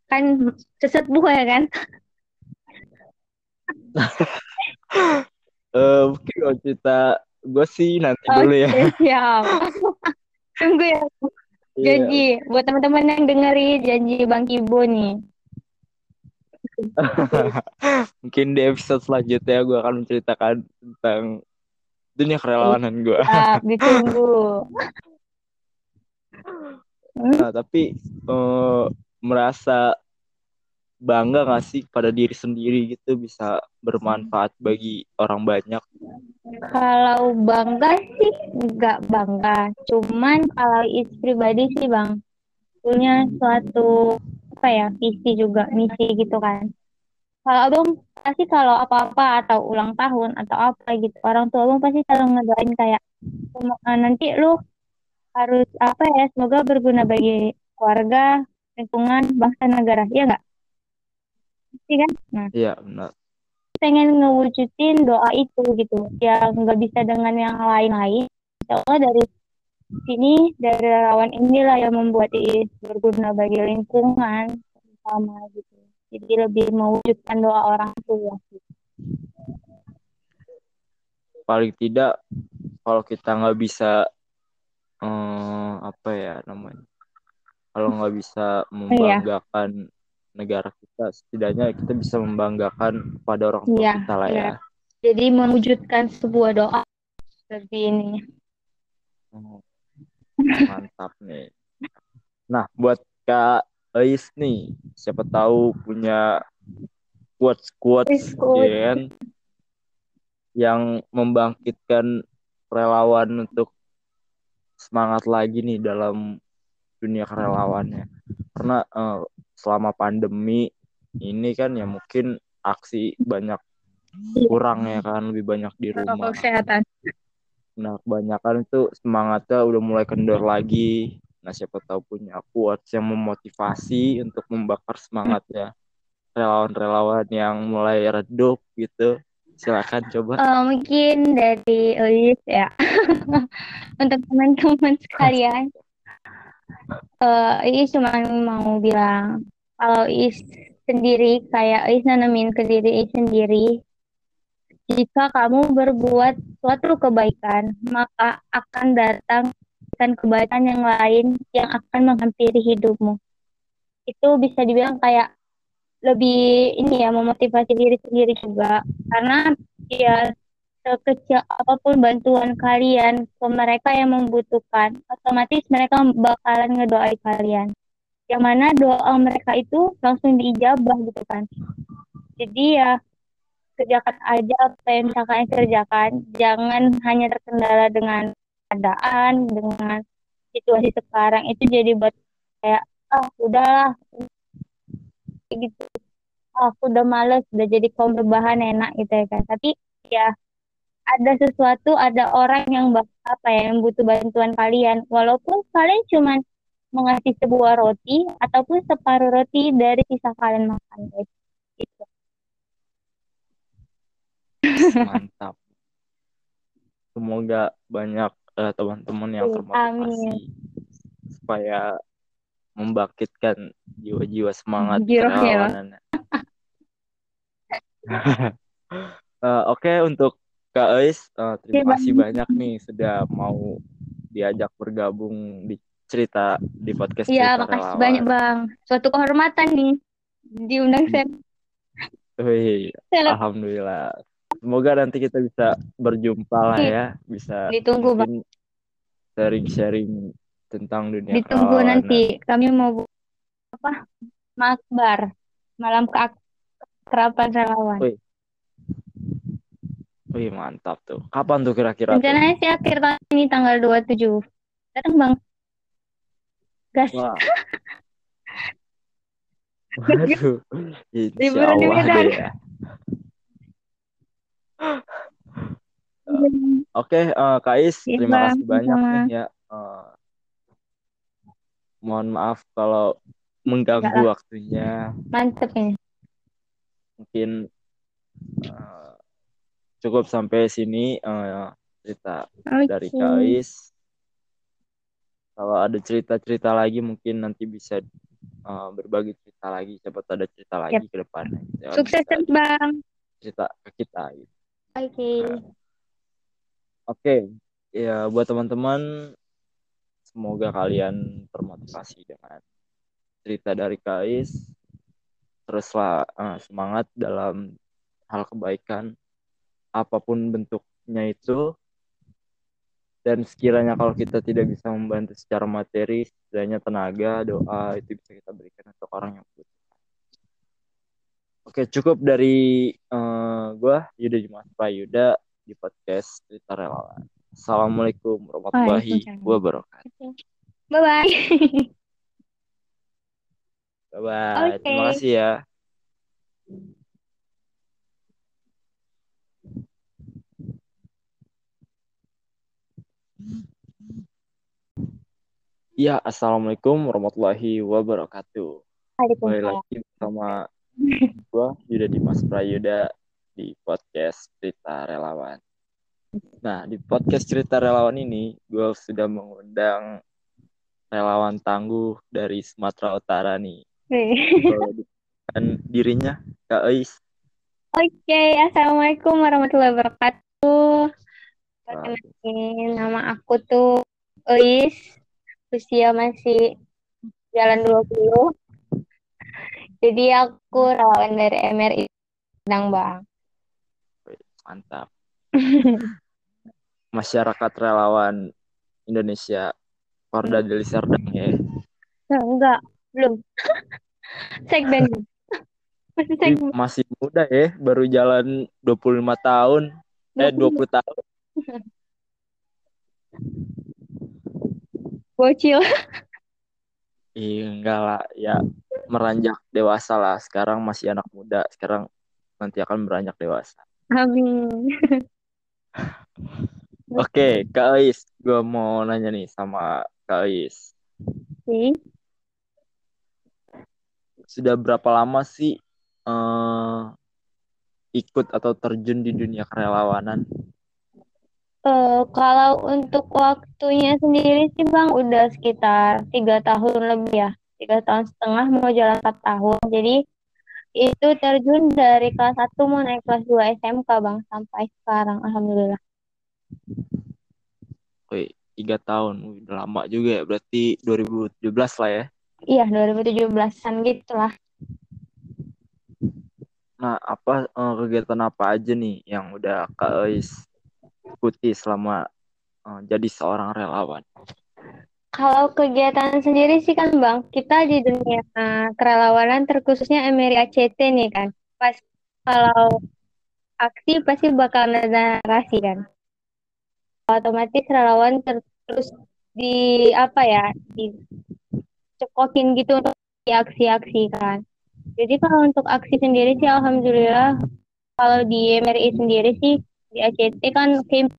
Kan sesepuh ya kan? Eh, mungkin kalau cerita gue sih nanti dulu ya. Siap. Tunggu ya. Iya. Janji buat teman-teman yang dengerin janji Bang Kibo nih. Mungkin di episode selanjutnya gue akan menceritakan tentang dunia kerelawanan gue. Ah, ditunggu. Nah, tapi eh, merasa bangga gak sih pada diri sendiri gitu bisa bermanfaat bagi orang banyak. Kalau bangga sih nggak bangga. Cuman kalau is pribadi sih bang punya suatu apa ya visi juga misi gitu kan. Kalau abang pasti kalau apa-apa atau ulang tahun atau apa gitu orang tua abang pasti selalu ngedoain kayak "Semoga nanti lu harus apa ya semoga berguna bagi keluarga, lingkungan, bangsa, negara. Iya nggak? Pasti kan? Nah Iya, benar. pengen ngewujudin doa itu gitu ya nggak bisa dengan yang lain-lain Insya Allah dari sini dari relawan inilah yang membuat Iis berguna bagi lingkungan sama gitu jadi lebih mewujudkan doa orang tua gitu. Paling tidak kalau kita nggak bisa eh, apa ya namanya? Kalau nggak bisa membanggakan negara kita, setidaknya kita bisa membanggakan kepada orang tua Iya, kita lah iya. ya. jadi mewujudkan sebuah doa lebih ini Oh, Mantap nih. Nah, buat Kak Ais nih, siapa tahu punya ya kan, yang membangkitkan relawan untuk semangat lagi nih dalam dunia kerelawannya. Karena eh, selama pandemi ini kan ya mungkin aksi banyak kurang ya kan, lebih banyak di rumah. kesehatan Nah, kebanyakan itu semangatnya udah mulai kendor lagi. Nah, siapa tahu punya quotes yang memotivasi untuk membakar semangatnya relawan-relawan yang mulai redup gitu. Silakan coba. Eh, mungkin dari Elis ya untuk teman-teman sekalian eh Iis cuma mau bilang kalau Iis sendiri kayak Iis nanamin ke diri Iis sendiri jika kamu berbuat suatu kebaikan maka akan datang dan kebaikan yang lain yang akan menghampiri hidupmu. Itu bisa dibilang kayak lebih ini ya memotivasi diri sendiri juga. Karena ya sekecil apa pun bantuan kalian ke mereka yang membutuhkan, otomatis mereka bakalan ngedoain kalian. Yang mana doa mereka itu langsung diijabah gitu kan. Jadi ya kerjakan aja apa yang bisa kalian kerjakan. Jangan hanya terkendala dengan keadaan, dengan situasi sekarang itu jadi buat kayak ah udahlah gitu. Ah, aku udah males, udah jadi kaum berbahan enak gitu ya kan. Tapi ya ada sesuatu, ada orang yang apa ya, yang butuh bantuan kalian. Walaupun kalian cuma mengasih sebuah roti ataupun separuh roti dari sisa kalian makan, guys. Gitu. Mantap. Semoga banyak eh, teman-teman yang Amin. termotivasi supaya membangkitkan jiwa-jiwa semangat. Eh, Oke untuk Kak Ais, eh, terima kasih Bang. banyak nih sudah mau diajak bergabung di cerita di podcast Iya, makasih relawan. banyak, Bang. Suatu kehormatan nih diundang saya. Wih, alhamdulillah. Semoga nanti kita bisa berjumpa lah ya, bisa ditunggu, Bang. sharing-sharing tentang dunia Ditunggu nanti. Kami mau apa? Makbar. malam keakraban relawan. Wih. Wih, mantap tuh. Kapan tuh kira-kira? Rencananya sih akhir tahun ini tanggal 27. Datang Bang. Gas. Wah. Waduh, insya Allah deh ya. Oke, eh, Kak Is, Iya, terima Bang. kasih banyak Sama. nih ya. Eh, mohon maaf kalau mengganggu waktunya. Mantep ini. Mungkin eh, cukup sampai sini eh, cerita dari Oke. Kak Is. Kalau ada cerita-cerita lagi mungkin nanti bisa eh, berbagi cerita lagi. Siapa tahu ada cerita lagi ke depannya. gitu. Sukses terus Bang. cerita ke kita. gitu. Oke. Oke, ya buat teman-teman semoga kalian termotivasi dengan cerita dari Kais. Teruslah eh, semangat dalam hal kebaikan apa pun bentuknya itu. Dan sekiranya kalau kita tidak bisa membantu secara materi, setidaknya tenaga, doa itu bisa kita berikan untuk orang yang butuh. Oke, cukup dari eh, gua Yuda Jumat Prayuda di podcast Cerita Relawan. Assalamualaikum warahmatullahi wabarakatuh. Bye bye. Bye bye. Oke. Terima kasih ya. Ya, assalamualaikum warahmatullahi wabarakatuh. Kembali lagi bersama gua Yuda Dimas Prayuda di podcast Cerita Relawan. Nah, di podcast Cerita Relawan ini gue sudah mengundang relawan tangguh dari Sumatera Utara nih. Dikenalkan dirinya, Kak Ais. Oke, assalamualaikum warahmatullahi wabarakatuh. Perkenalkan, nama aku tuh Eis, usia masih jalan 20. Jadi aku relawan dari MRI Padang Bang. Mantap. Masyarakat relawan Indonesia Porda Deli Serdang ya. Nah, enggak, belum. Sekben. Masih masih muda ya, baru jalan 25 tahun. Eh 20 tahun. Bocil. Iya, enggak lah, ya meranjak dewasa lah. Sekarang masih anak muda, sekarang nanti akan beranjak dewasa. Amin. Oke, Kak Ais, gue mau nanya nih sama Kak Ais. Oke. Sudah berapa lama sih eh, ikut atau terjun di dunia kerelawanan? Eh, kalau untuk waktunya sendiri sih Bang udah sekitar tiga tahun lebih ya, tiga tahun setengah mau jalan empat tahun. Jadi itu terjun dari kelas 1 mau naik kelas 2 SMK Bang sampai sekarang Alhamdulillah. Wih, tiga tahun, udah lama juga ya. Berarti 2017 lah ya. Iya 2017an gitu lah. Nah, apa eh, kegiatan apa aja nih yang udah Kak Ais ikuti selama eh, jadi seorang relawan? Kalau kegiatan sendiri sih kan Bang, kita di dunia eh, kerelawanan terkhususnya MRI ACT nih kan. Pas kalau aksi pasti bakal ada narasi kan. Otomatis relawan ter- terus di apa ya, dicekokin gitu untuk di aksi-aksi kan. Jadi kalau untuk aksi sendiri sih Alhamdulillah kalau di MRI sendiri sih di ACT kan camp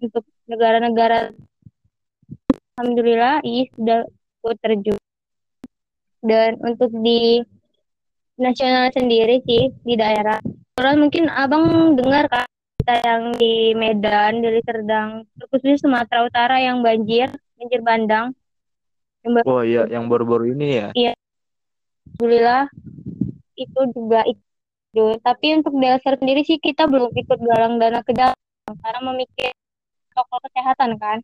untuk negara-negara Alhamdulillah ini sudah ikut terjun. Dan untuk di nasional sendiri sih di daerah. Orang mungkin abang dengar kan kita yang di Medan dari Serdang khususnya Sumatera Utara yang banjir banjir bandang. Yang Oh iya, yang baru-baru ini ya. Alhamdulillah itu juga ikut tapi untuk dasar sendiri sih kita belum ikut galang dana ke dalam karena memikir protokol kesehatan kan.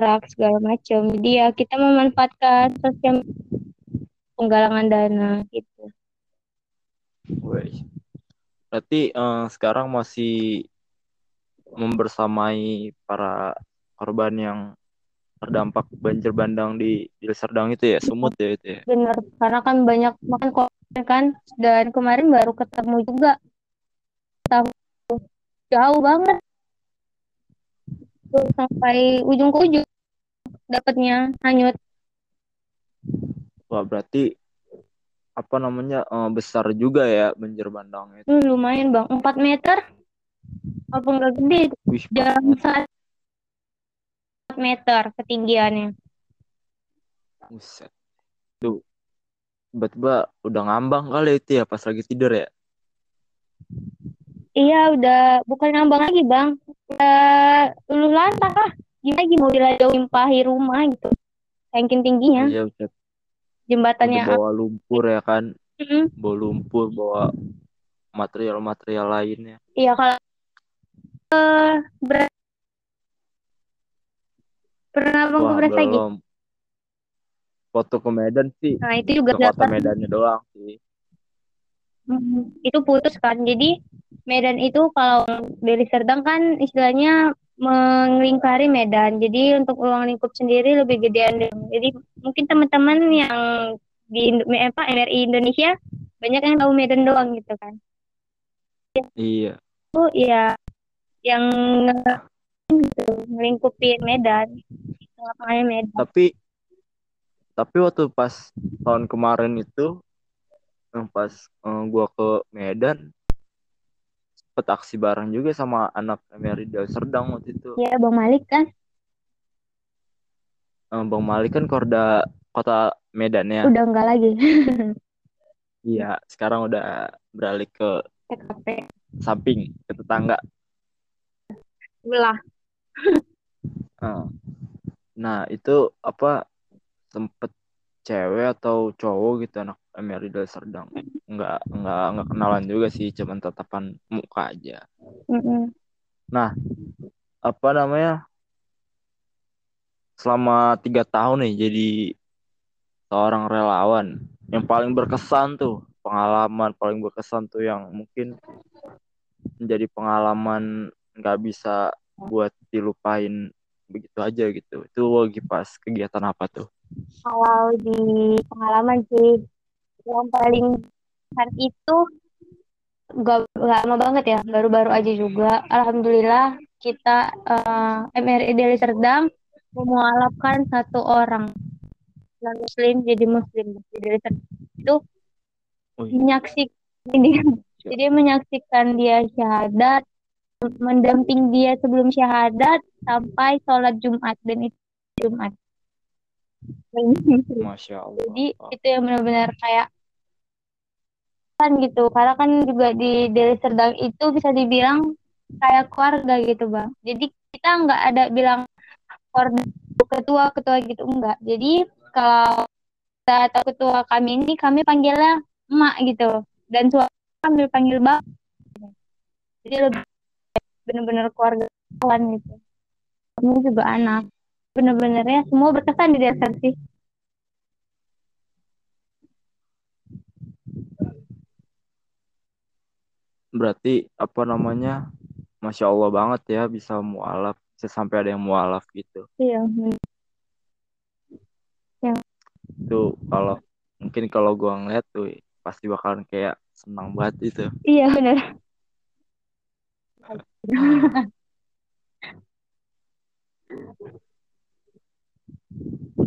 Jarak segala macam jadi ya kita memanfaatkan sosial penggalangan dana gitu. Wih. Berarti eh, sekarang masih membersamai para korban yang terdampak banjir bandang di Deli Serdang itu ya, Sumut ya itu ya. Bener, karena kan banyak makan korban kan, dan kemarin baru ketemu juga. Tahu jauh banget. Sampai ujung ke ujung dapatnya hanyut. Wah, berarti apa namanya eh, besar juga ya banjir bandang itu. Tuh, lumayan bang, 4 meter. Apa nggak gede? Jam saat 4 meter ketinggiannya. Buset. Tuh, tiba-tiba udah ngambang kali itu ya pas lagi tidur ya. Iya, udah bukan ngambang lagi bang. Udah luluh lantak lah. Gimana lagi mau dilampahi rumah gitu. Saking tingginya. Iya. Jembatannya Udah bawa lumpur ya kan, Mm-mm. bawa lumpur, bawa material-material lainnya. Iya kalau eh, ber- pernah bang Wah, Beras lagi? Foto ke Medan sih, Nah itu juga ke kota Medannya doang sih. Mm, itu putus kan. Jadi Medan itu kalau dari Serdang kan istilahnya melingkari Medan. Jadi untuk ruang lingkup sendiri lebih gedean. Jadi mungkin teman-teman yang di Indo- apa MRI Indonesia banyak yang tahu Medan doang gitu kan. Iya. Itu ya yang gitu, Medan, tengah-tengahnya Medan. Tapi tapi waktu pas tahun kemarin itu yang pas eh, gua ke Medan sempet aksi bareng juga sama anak Deli Serdang waktu itu. Ya Bang Malik kan Eh, Bang Malik kan korda kota Medan ya. udah enggak lagi Iya, sekarang udah beralih ke TKP. samping ke tetangga. Belah. Eh, Nah, itu apa sempet cewek atau cowok gitu anak MRI Serdang. Enggak enggak enggak kenalan juga sih, cuman tatapan muka aja. Mm-mm. Apa namanya? Selama tiga tahun nih jadi seorang relawan yang paling berkesan tuh pengalaman paling berkesan tuh yang mungkin menjadi pengalaman nggak bisa buat dilupain begitu aja gitu. Itu lagi pas kegiatan apa tuh? Kalau di pengalaman sih yang paling besar itu gak, gak lama banget ya, baru-baru aja juga. Alhamdulillah kita eh, MRI Deli Serdang memualafkan satu orang non muslim jadi muslim di Deli Serdang. Itu menyaksikan jadi menyaksikan dia syahadat mendamping dia sebelum syahadat sampai sholat Jumat dan itu Jumat. Masya Allah. Jadi itu yang benar-benar kayak kan gitu. Karena kan juga di Deli Serdang itu bisa dibilang kayak keluarga gitu bang. Jadi kita nggak ada bilang ketua ketua gitu enggak. Jadi kalau kita atau ketua kami ini kami panggilnya emak gitu. Dan suami kami panggil bang. Jadi lebih benar-benar keluarga kawan gitu. Kami juga anak. Bener-bener ya semua berkesan di dasar sih. Berarti apa namanya? Masya Allah banget ya bisa mualaf, bisa sampai ada yang mualaf gitu. Iya. Itu kalau mungkin kalau gua ngeliat tuh pasti bakalan kayak senang banget itu. Iya benar.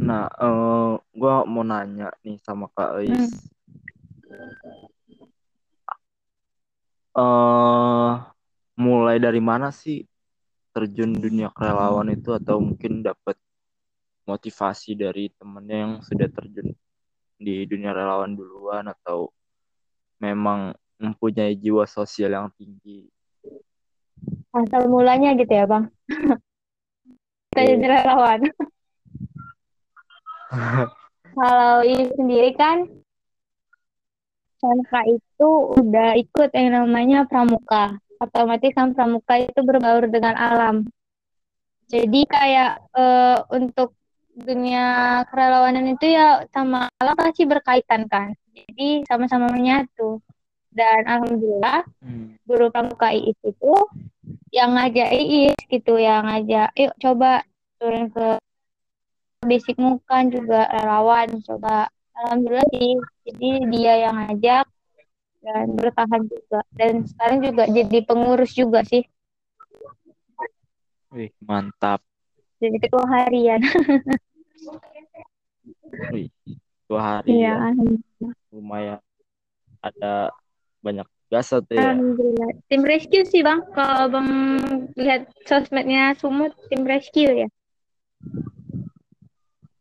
Nah, eh gua mau nanya nih sama Kak Eis. eh mulai dari mana sih terjun dunia kerelawan itu atau mungkin dapat motivasi dari temennya yang sudah terjun di dunia relawan duluan atau memang mempunyai jiwa sosial yang tinggi? Asal mulanya gitu ya bang. Kita Iya. jadi relawan. Kalau ini sendiri kan SMK itu udah ikut yang namanya pramuka. Otomatis kan pramuka itu berbaur dengan alam. Jadi kayak eh, untuk dunia kerelawanan itu ya sama alam pasti berkaitan kan. Jadi sama-sama menyatu. Dan alhamdulillah Hmm. guru pramuka IIS itu yang ngajak IIS gitu, yang ngajak, yuk coba turun ke basicmu kan juga relawan coba. Alhamdulillah sih jadi dia yang ngajak dan bertahan juga. Dan sekarang juga jadi pengurus juga sih. Wih, mantap. jadi ketua harian. Wih, dua hari iya ya. Lumayan. Ada banyak tugas tuh ya. alhamdulillah. Tim rescue sih bang. Kalau bang lihat sosmednya Sumut tim rescue ya.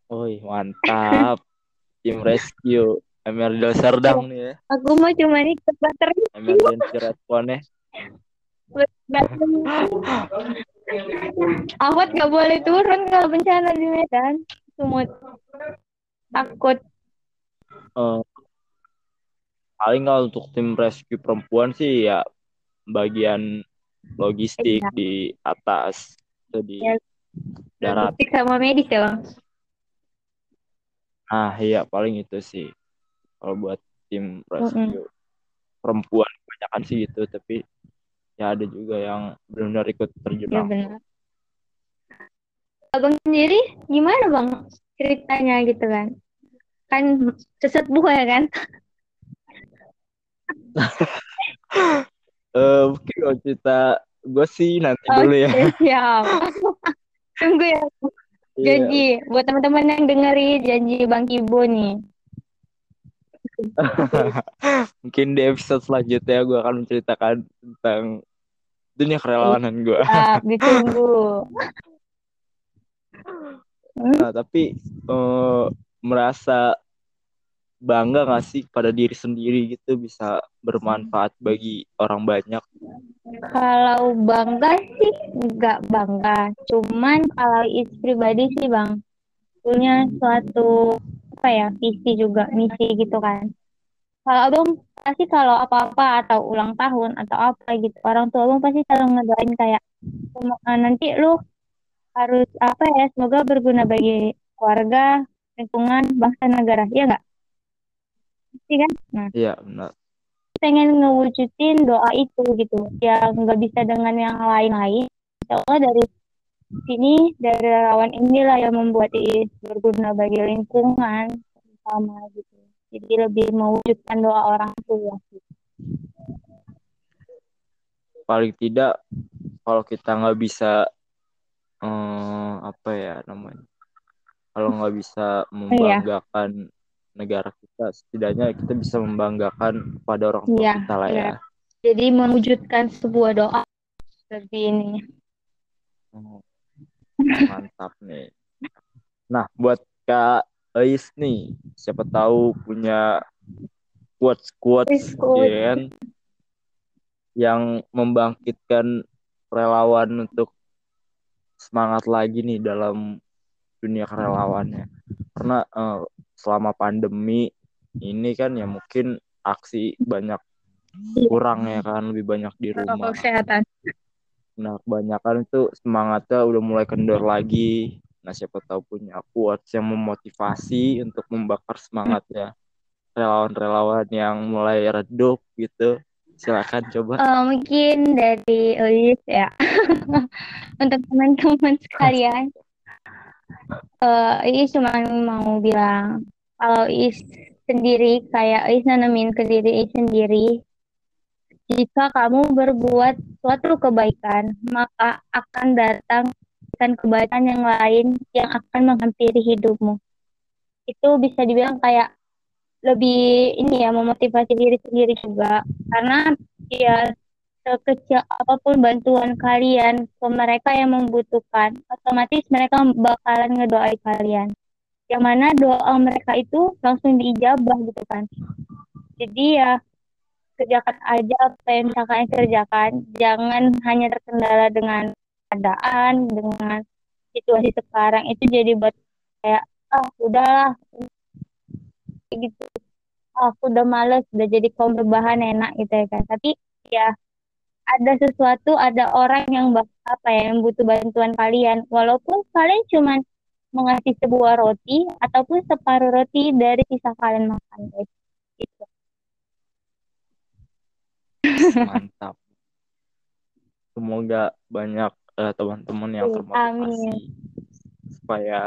Wih, mantap. Tim rescue. Emerald Serdang nih ya. aku mau cuma ikut bater Emergency response Ahmad nggak boleh turun kalau bencana di Medan Sumut. Takut. Eh, paling kalau untuk tim rescue perempuan sih ya bagian logistik Iya. di atas di Ya. darat. logistik sama medis ya bang Nah, iya paling itu sih. Kalau buat tim rescue perempuan kebanyakan sih gitu, tapi ya ada juga yang benar-benar ikut terjun ya benar abang sendiri gimana bang ceritanya gitu kan kan sesepuh ya kan Eh, mungkin kalau cerita gue sih nanti dulu ya. Siap tunggu ya Iya. janji buat teman-teman yang dengerin janji bang Kibo nih Mungkin di episode selanjutnya gue akan menceritakan tentang dunia kerelawanan gue. siap ditunggu Nah, tapi eh, merasa bangga gak sih pada diri sendiri gitu bisa bermanfaat bagi orang banyak. Kalau bangga sih nggak bangga, cuman kalau is pribadi sih bang punya suatu apa ya visi juga misi gitu kan. Kalau abang pasti kalau apa-apa atau ulang tahun atau apa gitu orang tua abang pasti selalu ngedoain kayak "Semoga nanti lu harus apa ya semoga berguna bagi keluarga, lingkungan, bangsa, negara, ya nggak? Pasti kan? Nah Iya, benar. pengen ngewujudin doa itu gitu ya nggak bisa dengan yang lain-lain Insya Allah dari sini dari relawan inilah yang membuat Iis berguna bagi lingkungan sama gitu jadi lebih mewujudkan doa orang tua gitu. Paling tidak kalau kita nggak bisa eh, apa ya namanya? Kalau nggak bisa membanggakan negara kita, setidaknya kita bisa membanggakan pada orang tua Iya, kita lah ya. iya. jadi mewujudkan sebuah doa lebih ini Oh, Mantap nih. Nah, buat Kak Ais nih, siapa tahu punya Quotes, quotes. ya kan, yang membangkitkan relawan untuk semangat lagi nih dalam dunia kerelawannya. Karena eh, selama pandemi ini kan ya mungkin aksi banyak kurang ya kan, lebih banyak di rumah. kesehatan Nah, kebanyakan itu semangatnya udah mulai kendor lagi. Nah, siapa tahu punya quotes yang memotivasi untuk membakar semangatnya relawan-relawan yang mulai redup gitu. Silakan coba. Eh, mungkin dari Elis ya untuk teman-teman sekalian eh Iis cuma mau bilang kalau Iis sendiri kayak Iis nanamin ke diri Iis sendiri jika kamu berbuat suatu kebaikan maka akan datang dan kebaikan yang lain yang akan menghampiri hidupmu. Itu bisa dibilang kayak lebih ini ya memotivasi diri sendiri juga. Karena ya sekecil apa pun bantuan kalian ke mereka yang membutuhkan, otomatis mereka bakalan ngedoain kalian. Yang mana doa mereka itu langsung diijabah gitu kan. Jadi ya kerjakan aja apa yang kalian kerjakan. Jangan hanya terkendala dengan keadaan, dengan situasi sekarang itu jadi buat kayak ah udahlah gitu. Ah, aku udah males, udah jadi kaum berbahan enak gitu ya kan. Tapi ya ada sesuatu, ada orang yang bak- apa ya, yang butuh bantuan kalian. Walaupun kalian cuman mengasih sebuah roti ataupun separuh roti dari sisa kalian makan, guys. Gitu. Mantap. Semoga banyak eh, teman-teman yang Amin. termotivasi supaya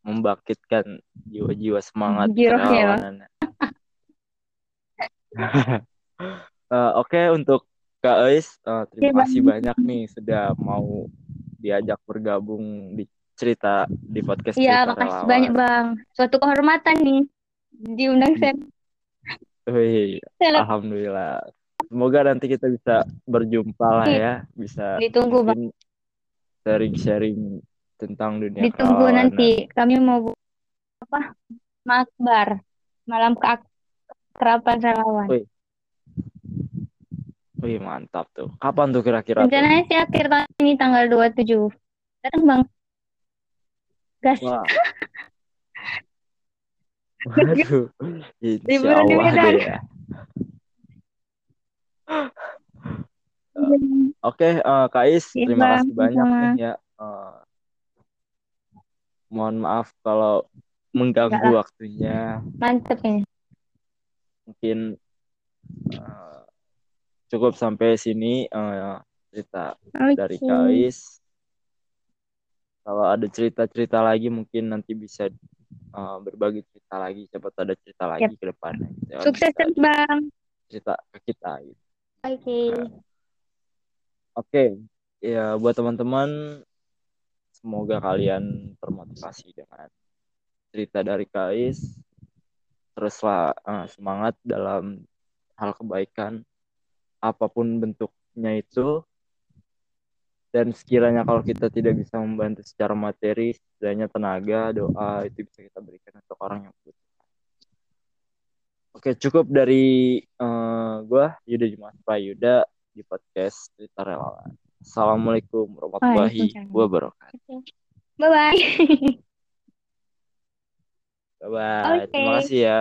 membangkitkan jiwa-jiwa semangat ya. Eh, Oke untuk Kak Ais, eh, terima Iya, kasih banyak nih sudah mau diajak bergabung di cerita di podcast Iya, makasih relawan. banyak Bang. Suatu kehormatan nih diundang saya. Wih, Alhamdulillah. Semoga nanti kita bisa berjumpa lah ya, bisa Ditunggu, Bang. sharing-sharing tentang dunia Ditunggu nanti kami mau apa? Makbar malam keakraban relawan. Wih. Wih, mantap tuh. Kapan tuh kira-kira? Rencananya sih akhir tahun ini tanggal 27. Datang Bang. Gas. Wah. Waduh, insya Allah deh ya. Oke, eh, Kak Is, Iya, terima Bang. kasih banyak Sama. nih ya. Eh, mohon maaf kalau mengganggu Enggak waktunya. Mantep ini. Mungkin eh, cukup sampai sini eh, cerita dari Oke. Kak Is. Kalau ada cerita-cerita lagi mungkin nanti bisa eh, berbagi cerita lagi. Siapa tahu ada cerita lagi ke depannya. gitu ya. Sukses terus Bang. cerita ke kita. gitu. Oke. Oke, ya buat teman-teman, semoga kalian termotivasi dengan cerita dari Kais. Teruslah eh, semangat dalam hal kebaikan, apa pun bentuknya itu. Dan sekiranya kalau kita tidak bisa membantu secara materi, setidaknya tenaga, doa itu bisa kita berikan untuk orang yang butuh. Oke, cukup dari eh, gua Yuda Jumat Prayuda di podcast Cerita Relawan. Assalamualaikum warahmatullahi wabarakatuh. Bye bye. Bye bye. Oke. Terima kasih ya.